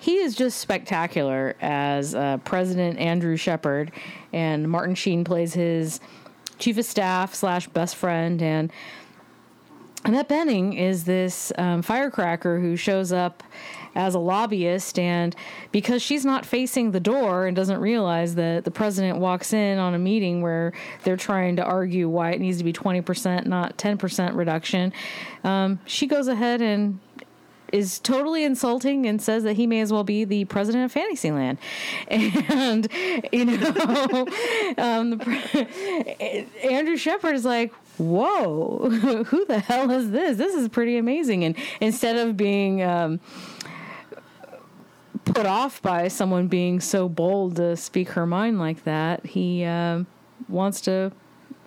he is just spectacular as uh, President Andrew Shepard, and Martin Sheen plays his chief of staff slash best friend, and Annette Bening is this um, firecracker who shows up as a lobbyist, and because she's not facing the door and doesn't realize that the president walks in on a meeting where they're trying to argue why it needs to be 20%, not 10% reduction, um, she goes ahead and is totally insulting and says that he may as well be the president of Fantasyland. (laughs) And, you know, (laughs) um, the, (laughs) Andrew Shepard is like, whoa, who the hell is this? This is pretty amazing. And instead of being um, put off by someone being so bold to speak her mind like that, he uh, wants to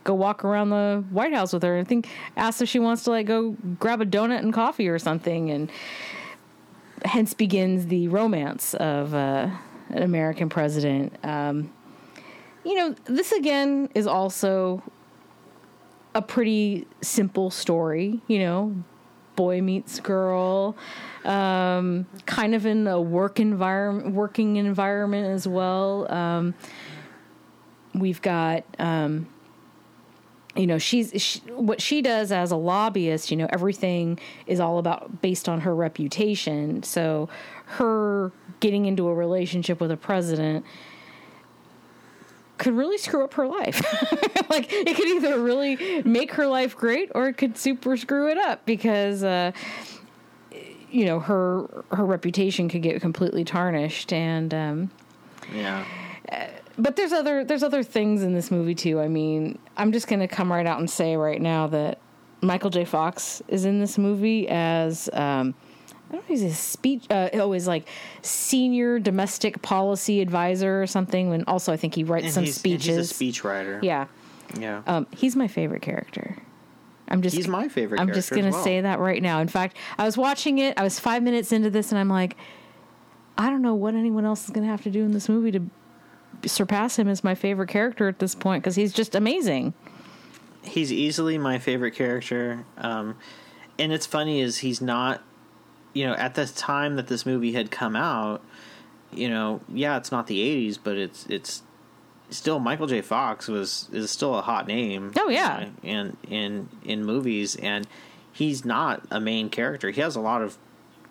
go walk around the White House with her. I think asked if she wants to like go grab a donut and coffee or something, and hence begins the romance of uh, an American president. Um, you know, this again is also a pretty simple story. You know, boy meets girl, um, kind of in a work environment, working environment as well. Um, we've got um, you know she's she, what she does as a lobbyist you know everything is all about based on her reputation so her getting into a relationship with a president could really screw up her life (laughs) like it could either really make her life great or it could super screw it up because uh you know her her reputation could get completely tarnished and um yeah but there's other there's other things in this movie too. I mean, I'm just gonna come right out and say right now that Michael J. Fox is in this movie as um, I don't know he's a speech uh, oh he's like senior domestic policy advisor or something. And also I think he writes and some he's, speeches. And he's a speechwriter. Yeah, yeah. um, he's my favorite character. I'm just he's my favorite. I'm just gonna well. say that right now. In fact, I was watching it. I was five minutes into this, and I'm like, I don't know what anyone else is gonna have to do in this movie to surpass him as my favorite character at this point because he's just amazing. He's easily my favorite character, um, and it's funny is he's not. You know, at the time that this movie had come out, you know, yeah, it's not the '80s, but it's it's still Michael J. Fox was is still a hot name. Oh yeah, in in in movies, and he's not a main character. He has a lot of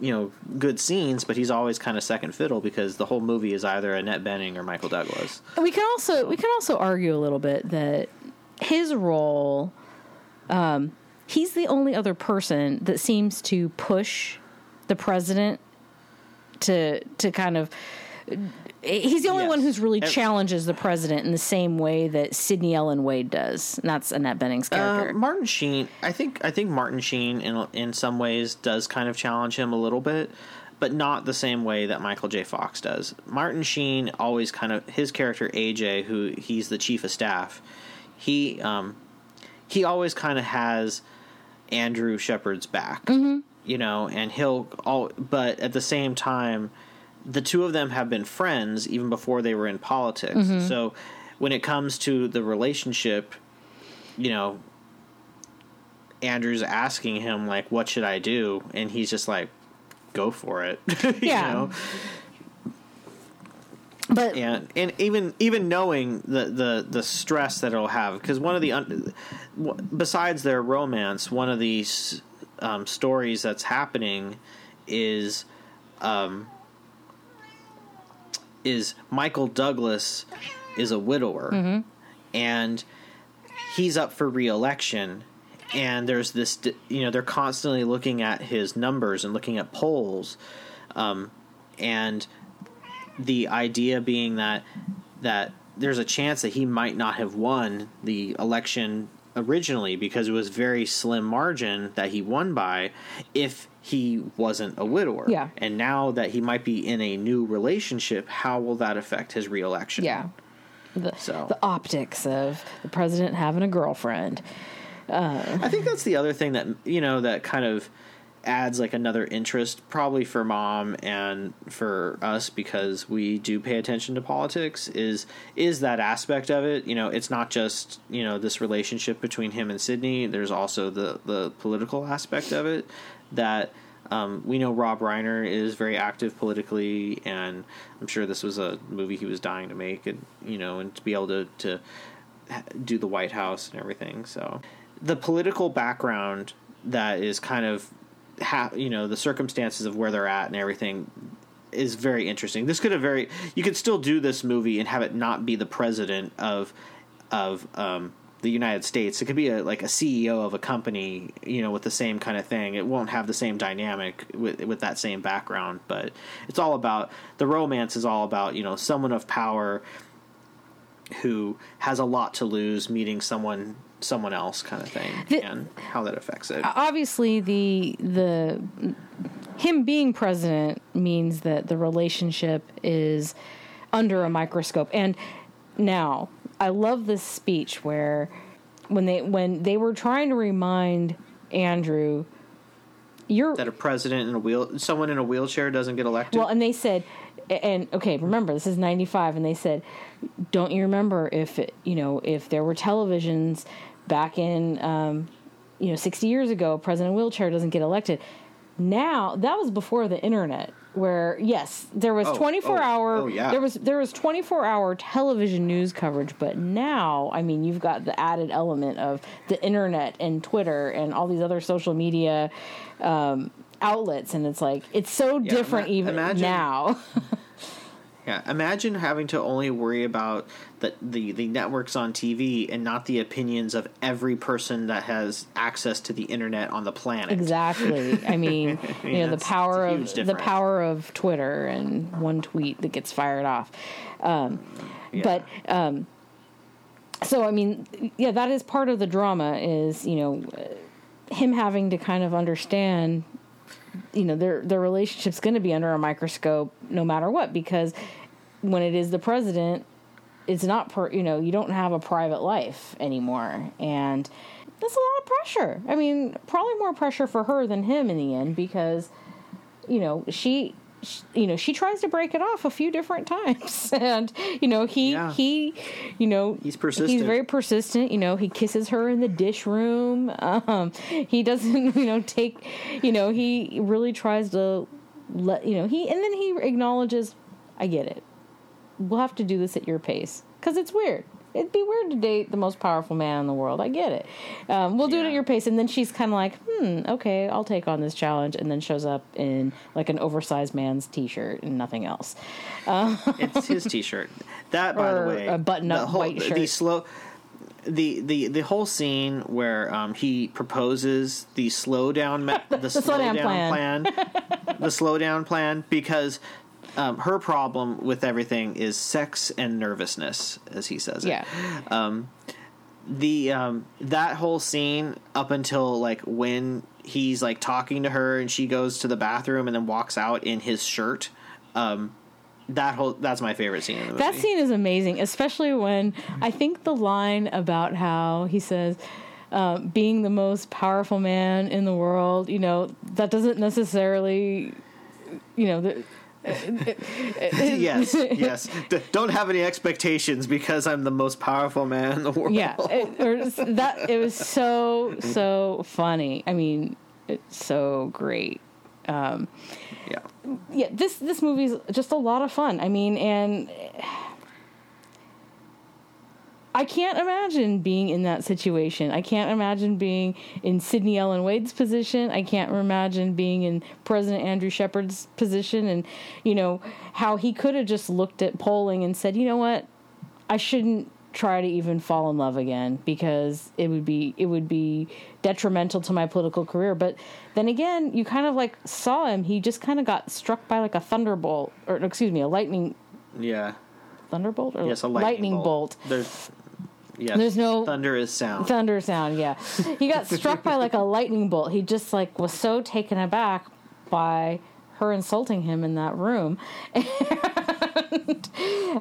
you know good scenes, but he's always kind of second fiddle because the whole movie is either Annette Bening or Michael Douglas. We can also we can also argue a little bit that his role, um, he's the only other person that seems to push the president to to kind of. He's the only Yes. one who's really Ev- challenges the president in the same way that Sydney Ellen Wade does. And that's Annette Bening's character. Uh, Martin Sheen, I think I think Martin Sheen in in some ways does kind of challenge him a little bit, but not the same way that Michael J. Fox does. Martin Sheen always kind of his character AJ, who he's the chief of staff. He um he always kind of has Andrew Shepard's back, Mm-hmm. You know, and he'll all. But at the same time, the two of them have been friends even before they were in politics. Mm-hmm. So when it comes to the relationship, you know, Andrew's asking him like, "What should I do?" and he's just like, "Go for it." (laughs) you Yeah. know? but and and even even knowing the the the stress that it'll have because one of the un, besides their romance one of these um, stories that's happening is um is Michael Douglas is a widower. And he's up for reelection. And there's this you know they're constantly looking at his numbers and looking at polls. Um, and the idea being that that there's a chance that he might not have won the election originally because it was very slim margin that he won by if he wasn't a widower. Yeah. And now that he might be in a new relationship, how will that affect his reelection? yeah, the, So- the optics of the president having a girlfriend. I think that's the other thing that you know that kind of adds like another interest probably for mom and for us because we do pay attention to politics is is that aspect of it you know it's not just you know this relationship between him and sydney there's also the the political aspect of it that um, we know Rob Reiner is very active politically, and I'm sure this was a movie he was dying to make, and you know, and to be able to to do the White House and everything. So, the political background that is kind of, you know, the circumstances of where they're at and everything is very interesting. This could have very you could still do this movie and have it not be the president of of um, the United States. It could be a like a CEO of a company, you know, with the same kind of thing. It won't have the same dynamic with with that same background, but it's all about the romance is all about, you know, someone of power who has a lot to lose meeting someone someone else kind of thing The- and how that affects it. obviously the the him being president means that the relationship is under a microscope and now i love this speech where when they when they were trying to remind andrew you're that a president in a wheel someone in a wheelchair doesn't get elected. well, and they said, and okay, remember this is '95, and they said, don't you remember if it, you know if there were televisions back in um, you know 60 years ago, president wheelchair doesn't get elected. Now that was before the internet, where yes, there was Oh, 24 oh, hour oh, yeah. there was there was 24 hour television news coverage, but now I mean you've got the added element of the internet and Twitter and all these other social media um, outlets, and it's like it's so different ima- even imagine- now. (laughs) Yeah, imagine having to only worry about the, the the networks on TV and not the opinions of every person that has access to the internet on the planet. exactly. I mean, (laughs) you Yeah, know, the power of huge the power of Twitter and one tweet that gets fired off. Um, Yeah. But um, so I mean, yeah, that is part of the drama. Is you know him having to kind of understand. You know their their relationship's going to be under a microscope no matter what because when it is the president, it's not per you know you don't have a private life anymore. And that's a lot of pressure. I mean probably more pressure for her than him in the end because you know she, sh you know she tries to break it off a few different times (laughs) and you know he Yeah. he you know He's persistent. he's very persistent you know he kisses her in the dish room (laughs) um he doesn't (laughs) you know take you know he really tries to let you know he and then he acknowledges i get it we'll have to do this at your pace because it's weird. It'd be weird to date the most powerful man in the world. I get it. Um, we'll do it at your pace. And then she's kind of like, hmm, okay, I'll take on this challenge. And then shows up in like an oversized man's t shirt and nothing else. it's his (laughs) T-shirt. That, by the way, a button-up the whole- white The shirt. slow, the the the whole scene where um, he proposes the slow down, me- (laughs) the, slow, down down plan. plan, (laughs) the slow down plan, because. Um, her problem with everything is sex and nervousness, as he says it. Yeah. the um that whole scene up until like when he's like talking to her and she goes to the bathroom and then walks out in his shirt um that whole that's my favorite scene in the movie That scene is amazing, especially when I think the line about how he says, uh, being the most powerful man in the world, you know, that doesn't necessarily, you know, the, (laughs) yes yes D- don't have any expectations because i'm the most powerful man in the world yeah, it, or that it was so so funny. I mean, it's so great. Um, yeah Yeah, this this movie's just a lot of fun. I mean, and I can't imagine being in that situation. I can't imagine being in Sydney Ellen Wade's position. I can't imagine being in President Andrew Shepard's position and, you know, how he could have just looked at polling and said, you know what, I shouldn't try to even fall in love again because it would be it would be detrimental to my political career but then again you kind of like saw him he just kind of got struck by like a thunderbolt or excuse me a lightning yeah thunderbolt or yes a lightning, bolt. there's yes. There's no- thunder is sound. Thunder sound yeah. He got (laughs) struck by like a lightning bolt. He just like was so taken aback by her insulting him in that room. (laughs) And,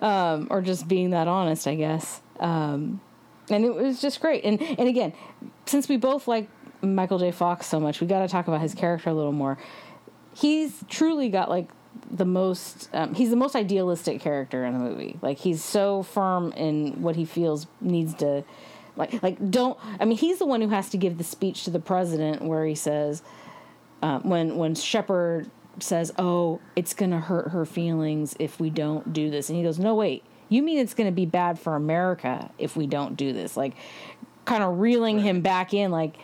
um, or just being that honest i guess. Um, and it was just great. And and again since we both like Michael J. Fox so much, we got to talk about his character a little more. He's truly got like the most. Um, he's the most idealistic character in the movie. Like he's so firm in what he feels needs to. Like, like don't. I mean, he's the one who has to give the speech to the president where he says, uh, when when Shepard says, "Oh, it's going to hurt her feelings if we don't do this," and he goes, "No, wait." You mean it's going to be bad for America if we don't do this? Like, kind of reeling right. him back in, like,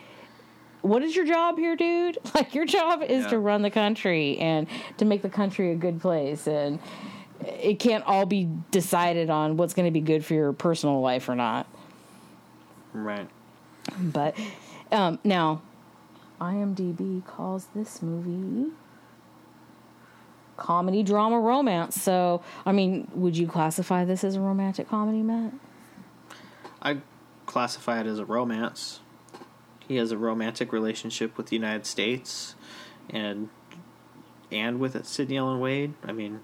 what is your job here, dude? (laughs) Like, your job is yeah. to run the country and to make the country a good place. And it can't all be decided on what's going to be good for your personal life or not. Right. But um, now, IMDb calls this movie comedy, drama, romance. So, I mean, would you classify this as a romantic comedy, Matt? I classify it as a romance. He has a romantic relationship with the United States and and with Sydney Ellen Wade. I mean,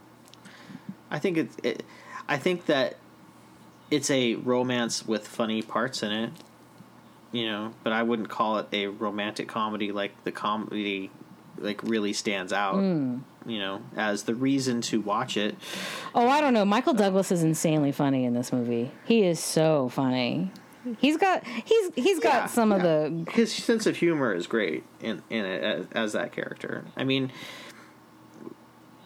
I think it, it I think that it's a romance with funny parts in it. You know, but I wouldn't call it a romantic comedy like the comedy like really stands out. Mm. You know, as the reason to watch it. Oh, I don't know. Michael Douglas is insanely funny in this movie. He is so funny. He's got he's he's got yeah, some yeah. of the his sense of humor is great in in it as, as that character. I mean,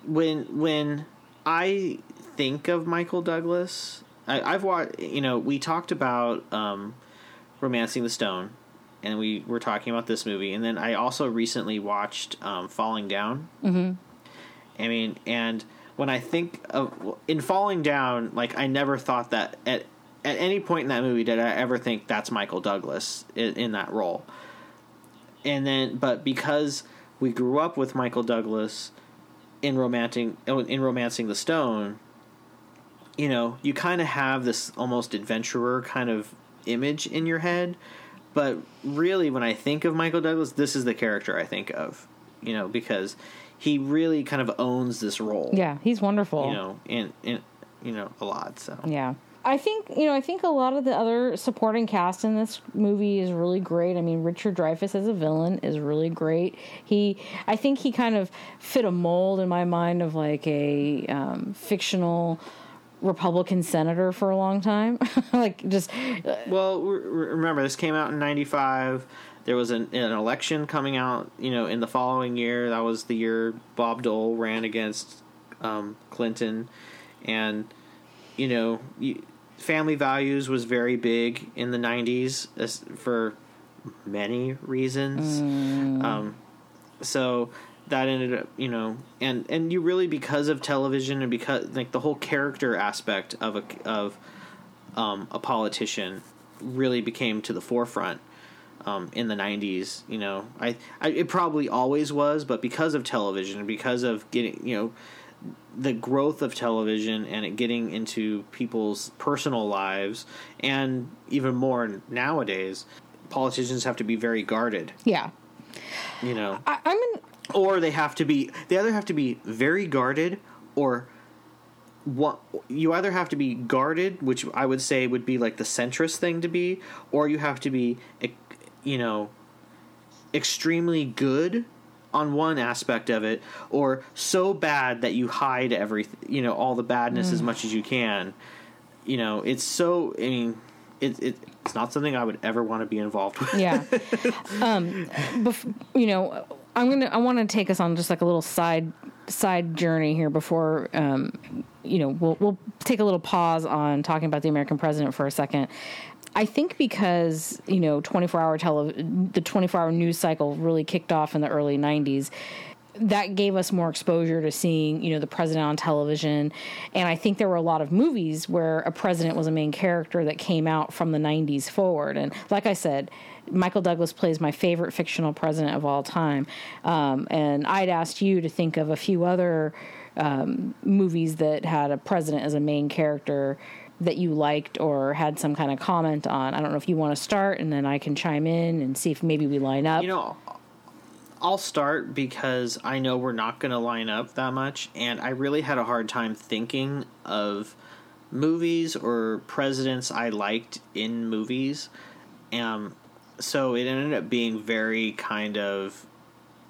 when when I think of Michael Douglas, I, have watched. You know, we talked about um, *Romancing the Stone*, and we were talking about this movie, and then I also recently watched um, *Falling Down*. Mm-hmm. I mean, and when I think of in *Falling Down*, like I never thought that at at any point in that movie did I ever think that's Michael Douglas in, in that role. And then, but because we grew up with Michael Douglas in romancing in romancing the stone you know, you kind of have this almost adventurer kind of image in your head. But really, when I think of Michael Douglas, this is the character I think of, you know, because he really kind of owns this role. Yeah, he's wonderful. You know, in in you know a lot. So yeah, I think you know I think a lot of the other supporting cast in this movie is really great. I mean, Richard Dreyfuss as a villain is really great. He, I think he kind of fit a mold in my mind of like a um, fictional Republican senator for a long time. (laughs) like just uh, well, remember this came out in '95. There was an, an, election coming out, you know, in the following year. That was the year Bob Dole ran against um, Clinton, and you know, family values was very big in the '90s for many reasons. Mm. Um, so that ended up you know and and you really because of television and because like the whole character aspect of a of um, a politician really became to the forefront um, in the 90s you know I, I it probably always was but because of television and because of getting you know the growth of television and it getting into people's personal lives and even more nowadays politicians have to be very guarded. Yeah. You know? I, am in or they have to be they either have to be very guarded or what you either have to be guarded which i would say would be like the centrist thing to be or you have to be you know extremely good on one aspect of it or so bad that you hide every you know all the badness mm. as much as you can you know it's so i mean it, it it's not something i would ever want to be involved with yeah (laughs) um bef- you know I'm gonna. I want to take us on just like a little side side journey here before, um, you know, we'll we'll take a little pause on talking about the American president for a second. I think because you know, 24 hour tele, the 24 hour news cycle really kicked off in the early 90s that gave us more exposure to seeing, you know, the president on television. And I think there were a lot of movies where a president was a main character that came out from the 90s forward. And like I said, Michael Douglas plays my favorite fictional president of all time. Um, and I'd asked you to think of a few other um, movies that had a president as a main character that you liked or had some kind of comment on. I don't know if you want to start and then I can chime in and see if maybe we line up. You know, I'll start because I know we're not going to line up that much, and I really had a hard time thinking of movies or presidents I liked in movies. Um, so it ended up being very kind of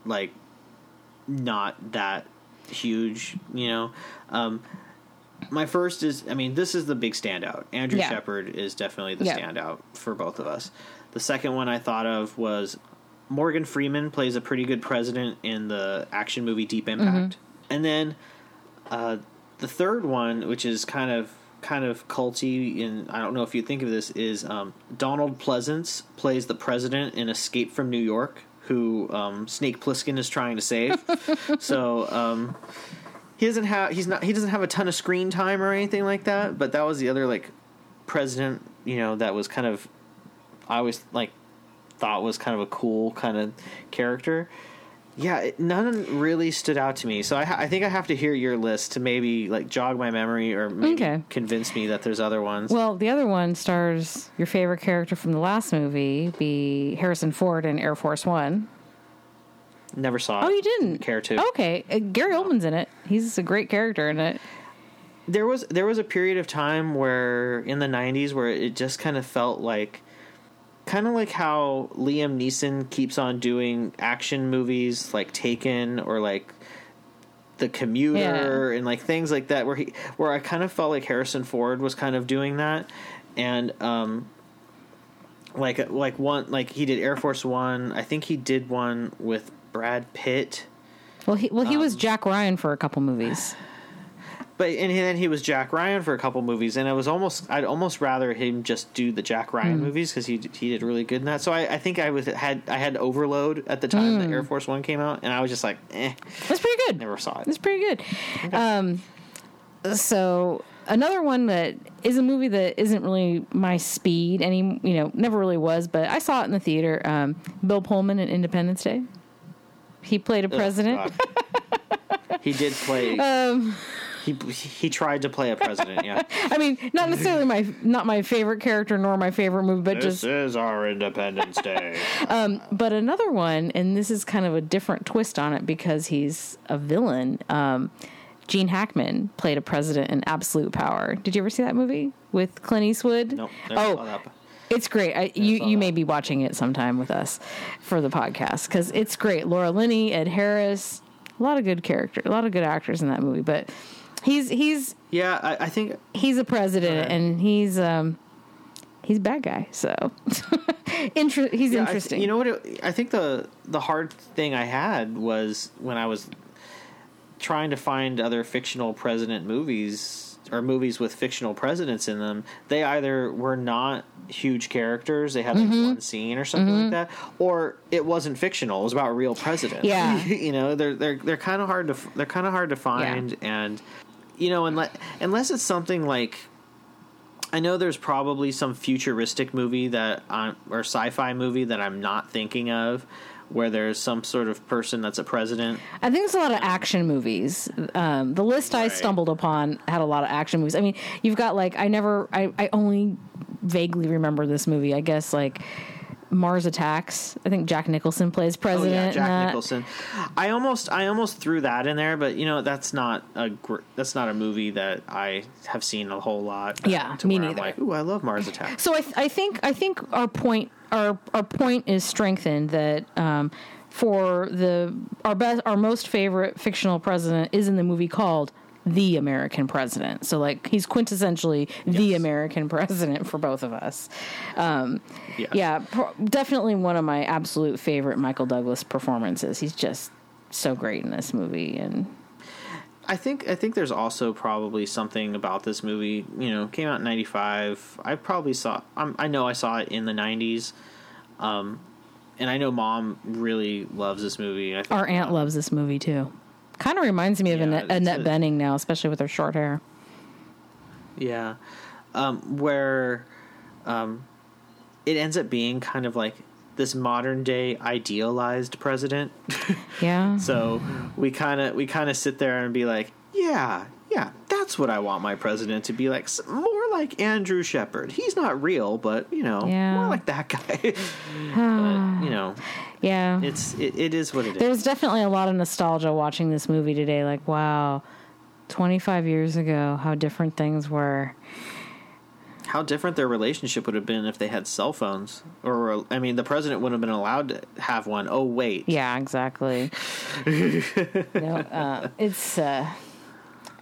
like not that huge, you know. Um, my first is, I mean, this is the big standout. Andrew Yeah. Shepard is definitely the Yeah. standout for both of us. The second one I thought of was Morgan Freeman plays a pretty good president in the action movie Deep Impact, and then uh, the third one, which is kind of kind of culty, and I don't know if you think of this, is um, Donald Pleasence plays the president in Escape from New York, who um, Snake Plissken is trying to save. (laughs) so um, he doesn't have he's not he doesn't have a ton of screen time or anything like that. But that was the other like president, you know, that was kind of I always like thought was kind of a cool kind of character. Yeah, it, none really stood out to me. So I, ha- I think I have to hear your list to maybe like jog my memory or maybe Okay. convince me that there's other ones. Well, the other one stars your favorite character from the last movie, be Harrison Ford in Air Force One. Never saw it. Oh, you didn't care to. Okay, uh, Gary Oldman's in it. He's a great character in it. there was there was a period of time where in the 90s where it just kind of felt like kind of like how Liam Neeson keeps on doing action movies like Taken or like The Commuter and like things like that where he where I kind of felt like Harrison Ford was kind of doing that and um like like one like he did Air Force 1 I think he did one with Brad Pitt Well, he well he Um, was Jack Ryan for a couple movies. But and then he was Jack Ryan for a couple movies, and I was almost I'd almost rather him just do the Jack Hmm. Ryan movies because he he did really good in that. So I, I think I was had I had Overload at the time Hmm. that Air Force One came out, and I was just like, eh, That's pretty good. never saw it. It's pretty good. Um, so another one that is a movie that isn't really my speed, any you know, never really was, but I saw it in the theater. Um, Bill Pullman in Independence Day. He played a president. God. he did play. (laughs) Um, he he tried to play a president. Yeah, (laughs) I mean, not necessarily my not my favorite character nor my favorite movie, but this just is our Independence Day. (laughs) um, but another one, and this is kind of a different twist on it because he's a villain. Um, Gene Hackman played a president in Absolute Power. Did you ever see that movie with Clint Eastwood? nope, oh. It's great. I, you you may be watching it sometime with us for the podcast because it's great. Laura Linney, Ed Harris, a lot of good characters, a lot of good actors in that movie. But he's he's Yeah, I, I think he's a president and he's um he's a bad guy. So (laughs) Inter- he's Yeah, th- interesting. you know what? It, I think the the hard thing I had was when I was trying to find other fictional president movies or movies with fictional presidents in them. They either were not huge characters; they had like Mm-hmm. one scene or something like that, or it wasn't fictional. It was about real presidents. Yeah. (laughs) you know, they're they're they're kind of hard to they're kind of hard to find, and you know, unless unless it's something like I know there's probably some futuristic movie that I'm, or sci-fi movie that I'm not thinking of, where there's some sort of person that's a president. I think there's a lot of action movies. Um, the list I stumbled upon had a lot of action movies. I mean, you've got like I never, I, I only vaguely remember this movie. I guess like Mars Attacks. I think Jack Nicholson plays president. oh yeah, Jack. Nicholson. I almost I almost threw that in there, but you know that's not a gr- that's not a movie that I have seen a whole lot. Yeah, to me neither. I'm like, ooh, I love Mars Attacks. So I, th- I think I think our point our our point is strengthened that um, for the our best our most favorite fictional president is in the movie called the American President. So like he's quintessentially the American (laughs) president for both of us. Um, Yes. Yeah, pro- definitely one of my absolute favorite Michael Douglas performances. He's just so great in this movie and I think I think there's also probably something about this movie. You know, came out in '95. I probably saw. I'm, I know I saw it in the '90s, um, and I know Mom really loves this movie. Our aunt loves this movie too. Kind of reminds me of Yeah, Annette, Annette a- Bening now, especially with her short hair. Yeah, um, where um, it ends up being kind of like this modern day idealized president. (laughs) Yeah. So we kind of we kind of sit there and be like, yeah, yeah, that's what I want my president to be like. More like Andrew Shepard. He's not real, but you know, Yeah. more like that guy. (laughs) but, you know, Yeah. it's it, it is what it is. There was definitely a lot of nostalgia watching this movie today. Like, wow, 25 years ago, how different things were. How different their relationship would have been if they had cell phones. Or, I mean, the president wouldn't have been allowed to have one. Oh, wait. Yeah, exactly. (laughs) no, uh, it's uh,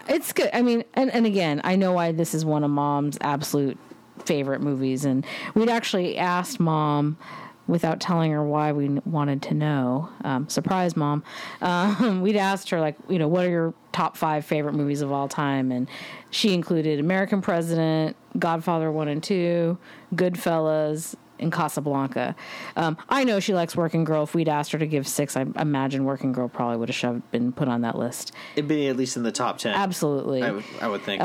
it's good. I mean, and and again, I know why this is one of Mom's absolute favorite movies, and we'd actually asked Mom without telling her why we wanted to know. Um, surprise, mom. Um, (laughs) we'd asked her like, you know, what are your top five favorite movies of all time, and she included American President, Godfather one and two, Goodfellas. And Casablanca. Um, I know she likes Working Girl. If we'd asked her to give six, I imagine Working Girl probably would have shoved, been put on that list. It'd be at least in the top 10. Absolutely. I would, I would think.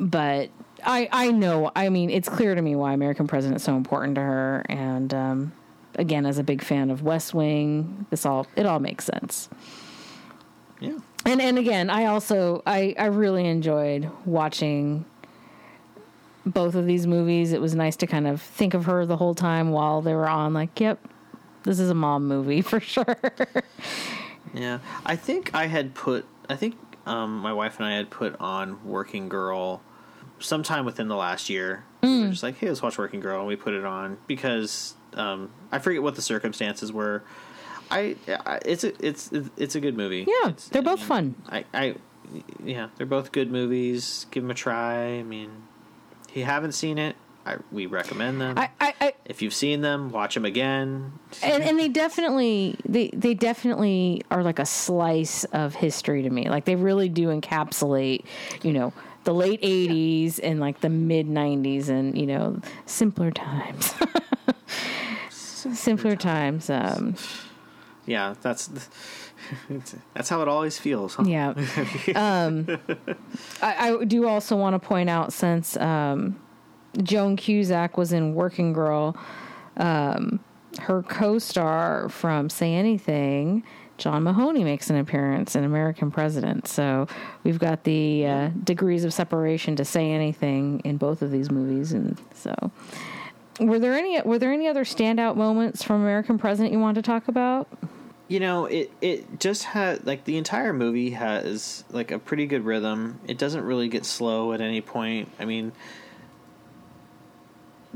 but I I know. I mean, it's clear to me why American President is so important to her. And um, again, as a big fan of West Wing, this all it all makes sense. yeah. And and again, I also I I really enjoyed watching both of these movies. It was nice to kind of think of her the whole time while they were on. Like, yep, this is a mom movie (laughs) for sure. Yeah, I think I had put. I think um, my wife and I had put on Working Girl sometime within the last year. We were just like, hey, let's watch Working Girl, and we put it on because um, I forget what the circumstances were. I, I it's a it's it's a good movie. Yeah, It's- they're I both mean, fun. I, I yeah, they're both good movies. Give them a try. I mean, if you haven't seen it, I we recommend them. I, I, I if you've seen them, watch them again. and and they (laughs) definitely they they definitely are like a slice of history to me. Like they really do encapsulate, you know, the late '80s and like the mid '90s, and you know, simpler times. simpler times. Um, Yeah, that's (laughs) that's how it always feels. Huh? yeah. (laughs) um, I, I do also want to point out since um, Joan Cusack was in Working Girl, um, her co-star from Say Anything. John Mahoney makes an appearance in American President, so we've got the uh, degrees of separation to say anything in both of these movies, and so were there any were there any other standout moments from American President you want to talk about? You know, it it just had like the entire movie has like a pretty good rhythm. It doesn't really get slow at any point. I mean,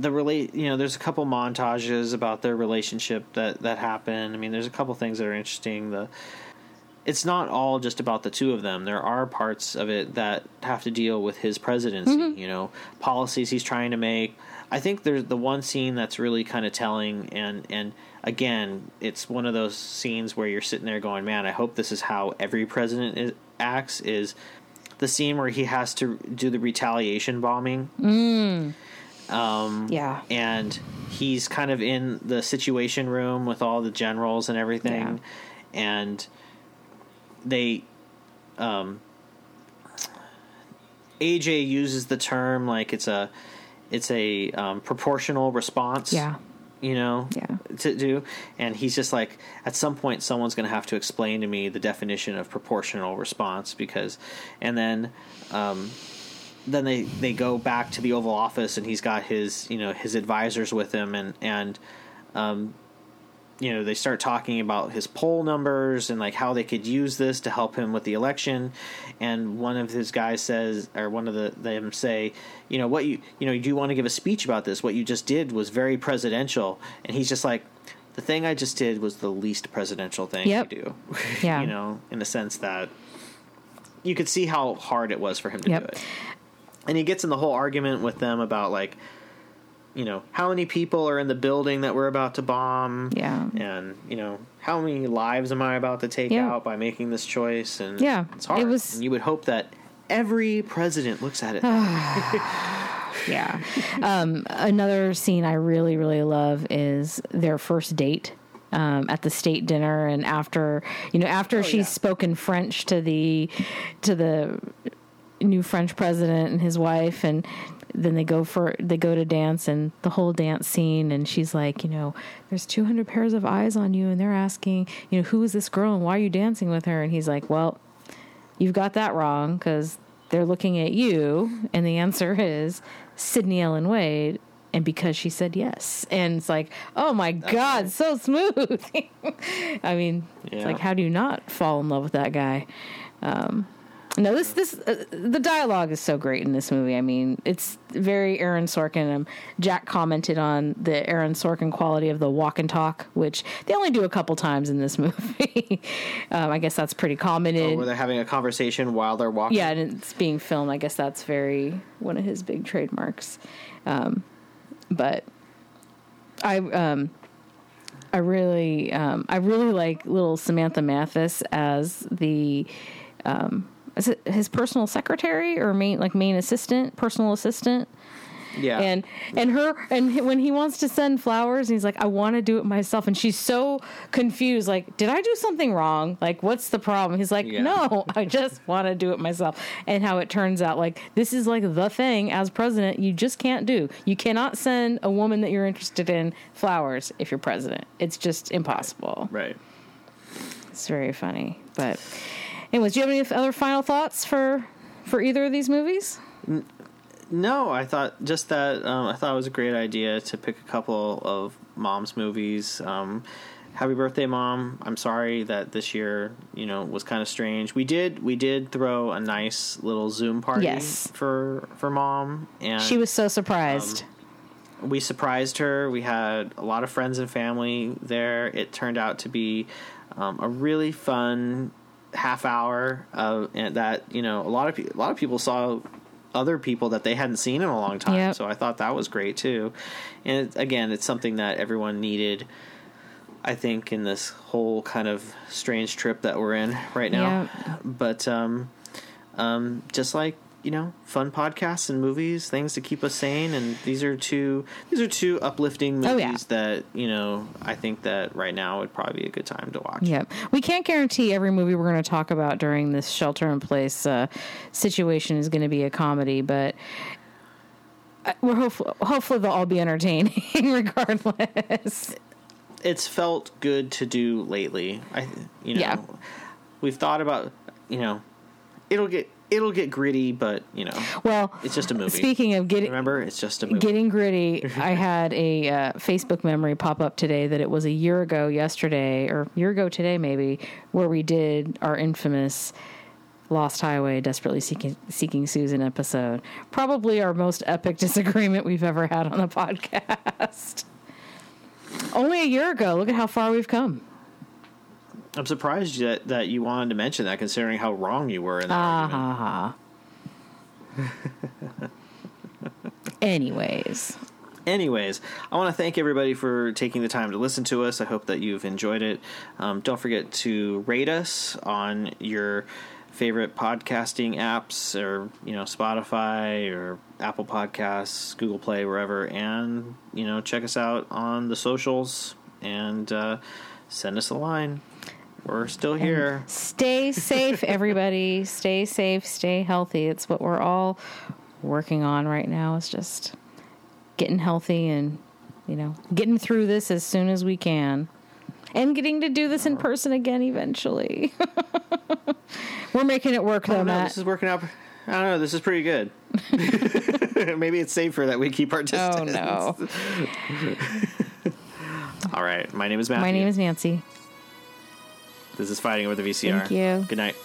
the relate you know, there's a couple montages about their relationship that that happen. I mean, there's a couple things that are interesting. The it's not all just about the two of them. There are parts of it that have to deal with his presidency, mm-hmm. you know, policies he's trying to make. I think there's the one scene that's really kind of telling and and again, it's one of those scenes where you're sitting there going, "Man, I hope this is how every president is, acts." Is the scene where he has to do the retaliation bombing? Mm. Yeah, and he's kind of in the situation room with all the generals and everything. And they um AJ uses the term like it's a it's a um, proportional response yeah, you know Yeah. to do. And he's just like at some point someone's going to have to explain to me the definition of proportional response because and then um then they they go back to the oval office and he's got his you know his advisors with him and and um you know they start talking about his poll numbers and like how they could use this to help him with the election and one of his guys says or one of the them say you know what you you know do you want to give a speech about this what you just did was very presidential and he's just like the thing i just did was the least presidential thing Yep. to do (laughs) Yeah. you know in the sense that you could see how hard it was for him to Yep. do it and he gets in the whole argument with them about like you know how many people are in the building that we're about to bomb Yeah. and you know how many lives am i about to take Yeah. out by making this choice and Yeah, it's hard it was- and you would hope that every president looks at it (sighs) yeah. Um, another scene I really, really love is their first date. Um, at the state dinner, and after you know, after she's yeah. spoken French to the to the new French president and his wife, and then they go for they go to dance, and the whole dance scene, and she's like, you know, there's 200 pairs of eyes on you, and they're asking, you know, who is this girl, and why are you dancing with her? And he's like, well, you've got that wrong because they're looking at you, and the answer is Sydney Ellen Wade, and because she said yes, and it's like, oh my god, so smooth. (laughs) I mean, it's like, how do you not fall in love with that guy? Um, No, this this uh, the dialogue is so great in this movie. I mean, it's very Aaron Sorkin. Um, Jack commented on the Aaron Sorkin quality of the walk and talk, which they only do a couple times in this (laughs) movie. um, I guess that's pretty common. In, Oh, where they're having a conversation while they're walking. yeah, and it's being filmed. I guess that's very one of his big trademarks. Um, but I um, I really um, I really like little Samantha Mathis as the um, is it his personal secretary or main like main assistant, personal assistant. yeah. And and her and when he wants to send flowers, he's like, I want to do it myself, and she's so confused. Like, did I do something wrong? Like, what's the problem? He's like, Yeah. No, I just want to do it myself. And how it turns out, like, this is like the thing as president you just can't do. You cannot send a woman that you're interested in flowers if you're president. It's just impossible. right. It's very funny. But, anyways, do you have any other final thoughts for for either of these movies? No, I thought just that. Um, I thought it was a great idea to pick a couple of mom's movies. Um, Happy birthday, mom! I'm sorry that this year, you know, was kind of strange. We did we did throw a nice little Zoom party Yes. for for mom, and She was so surprised. we surprised her. We had a lot of friends and family there. It turned out to be um, a really fun half hour of and that you know a lot of pe- a lot of people saw other people that they hadn't seen in a long time. Yep. So I thought that was great too. And it, again, it's something that everyone needed. I think in this whole kind of strange trip that we're in right now, but um, um, just like you know, fun podcasts and movies, things to keep us sane, and these are two these are two uplifting movies Oh, yeah. that you know I think that right now would probably be a good time to watch. Yep. We can't guarantee every movie we're going to talk about during this shelter in place uh, situation is going to be a comedy, but uh, we're hopefully, hopefully they'll all be entertaining (laughs) regardless. It's felt good to do lately. I you know Yeah. we've thought about you know it'll get it'll get gritty, but you know Well, it's just a movie. speaking of getting Remember, it's just a movie. getting gritty, (laughs) I had a uh, Facebook memory pop up today that it was a year ago yesterday, or year ago today maybe, where we did our infamous Lost Highway Desperately Seeking, Seeking Susan episode. Probably our most epic (laughs) disagreement we've ever had on a podcast. Only a year ago. Look at how far we've come. I'm surprised that that you wanted to mention that, considering how wrong you were in that Ah argument. Anyways, Anyways, I want to thank everybody for taking the time to listen to us. I hope that you've enjoyed it. Um, don't forget to rate us on your favorite podcasting apps, or you know Spotify or Apple Podcasts, Google Play, wherever, and you know check us out on the socials and uh, send us a line. We're still here. Stay (laughs) safe, everybody. stay safe, stay healthy. It's what we're all working on right now. Is just getting healthy and you know getting through this as soon as we can, and getting to do this in person again eventually. (laughs) we're making it work I though, don't know. Matt. This is working out. I don't know. This is pretty good. (laughs) Maybe it's safer that we keep our Oh distance. no! All right. My name is Matthew. My name is Nancy. This is Fighting Over the VCR. Thank you. Good night.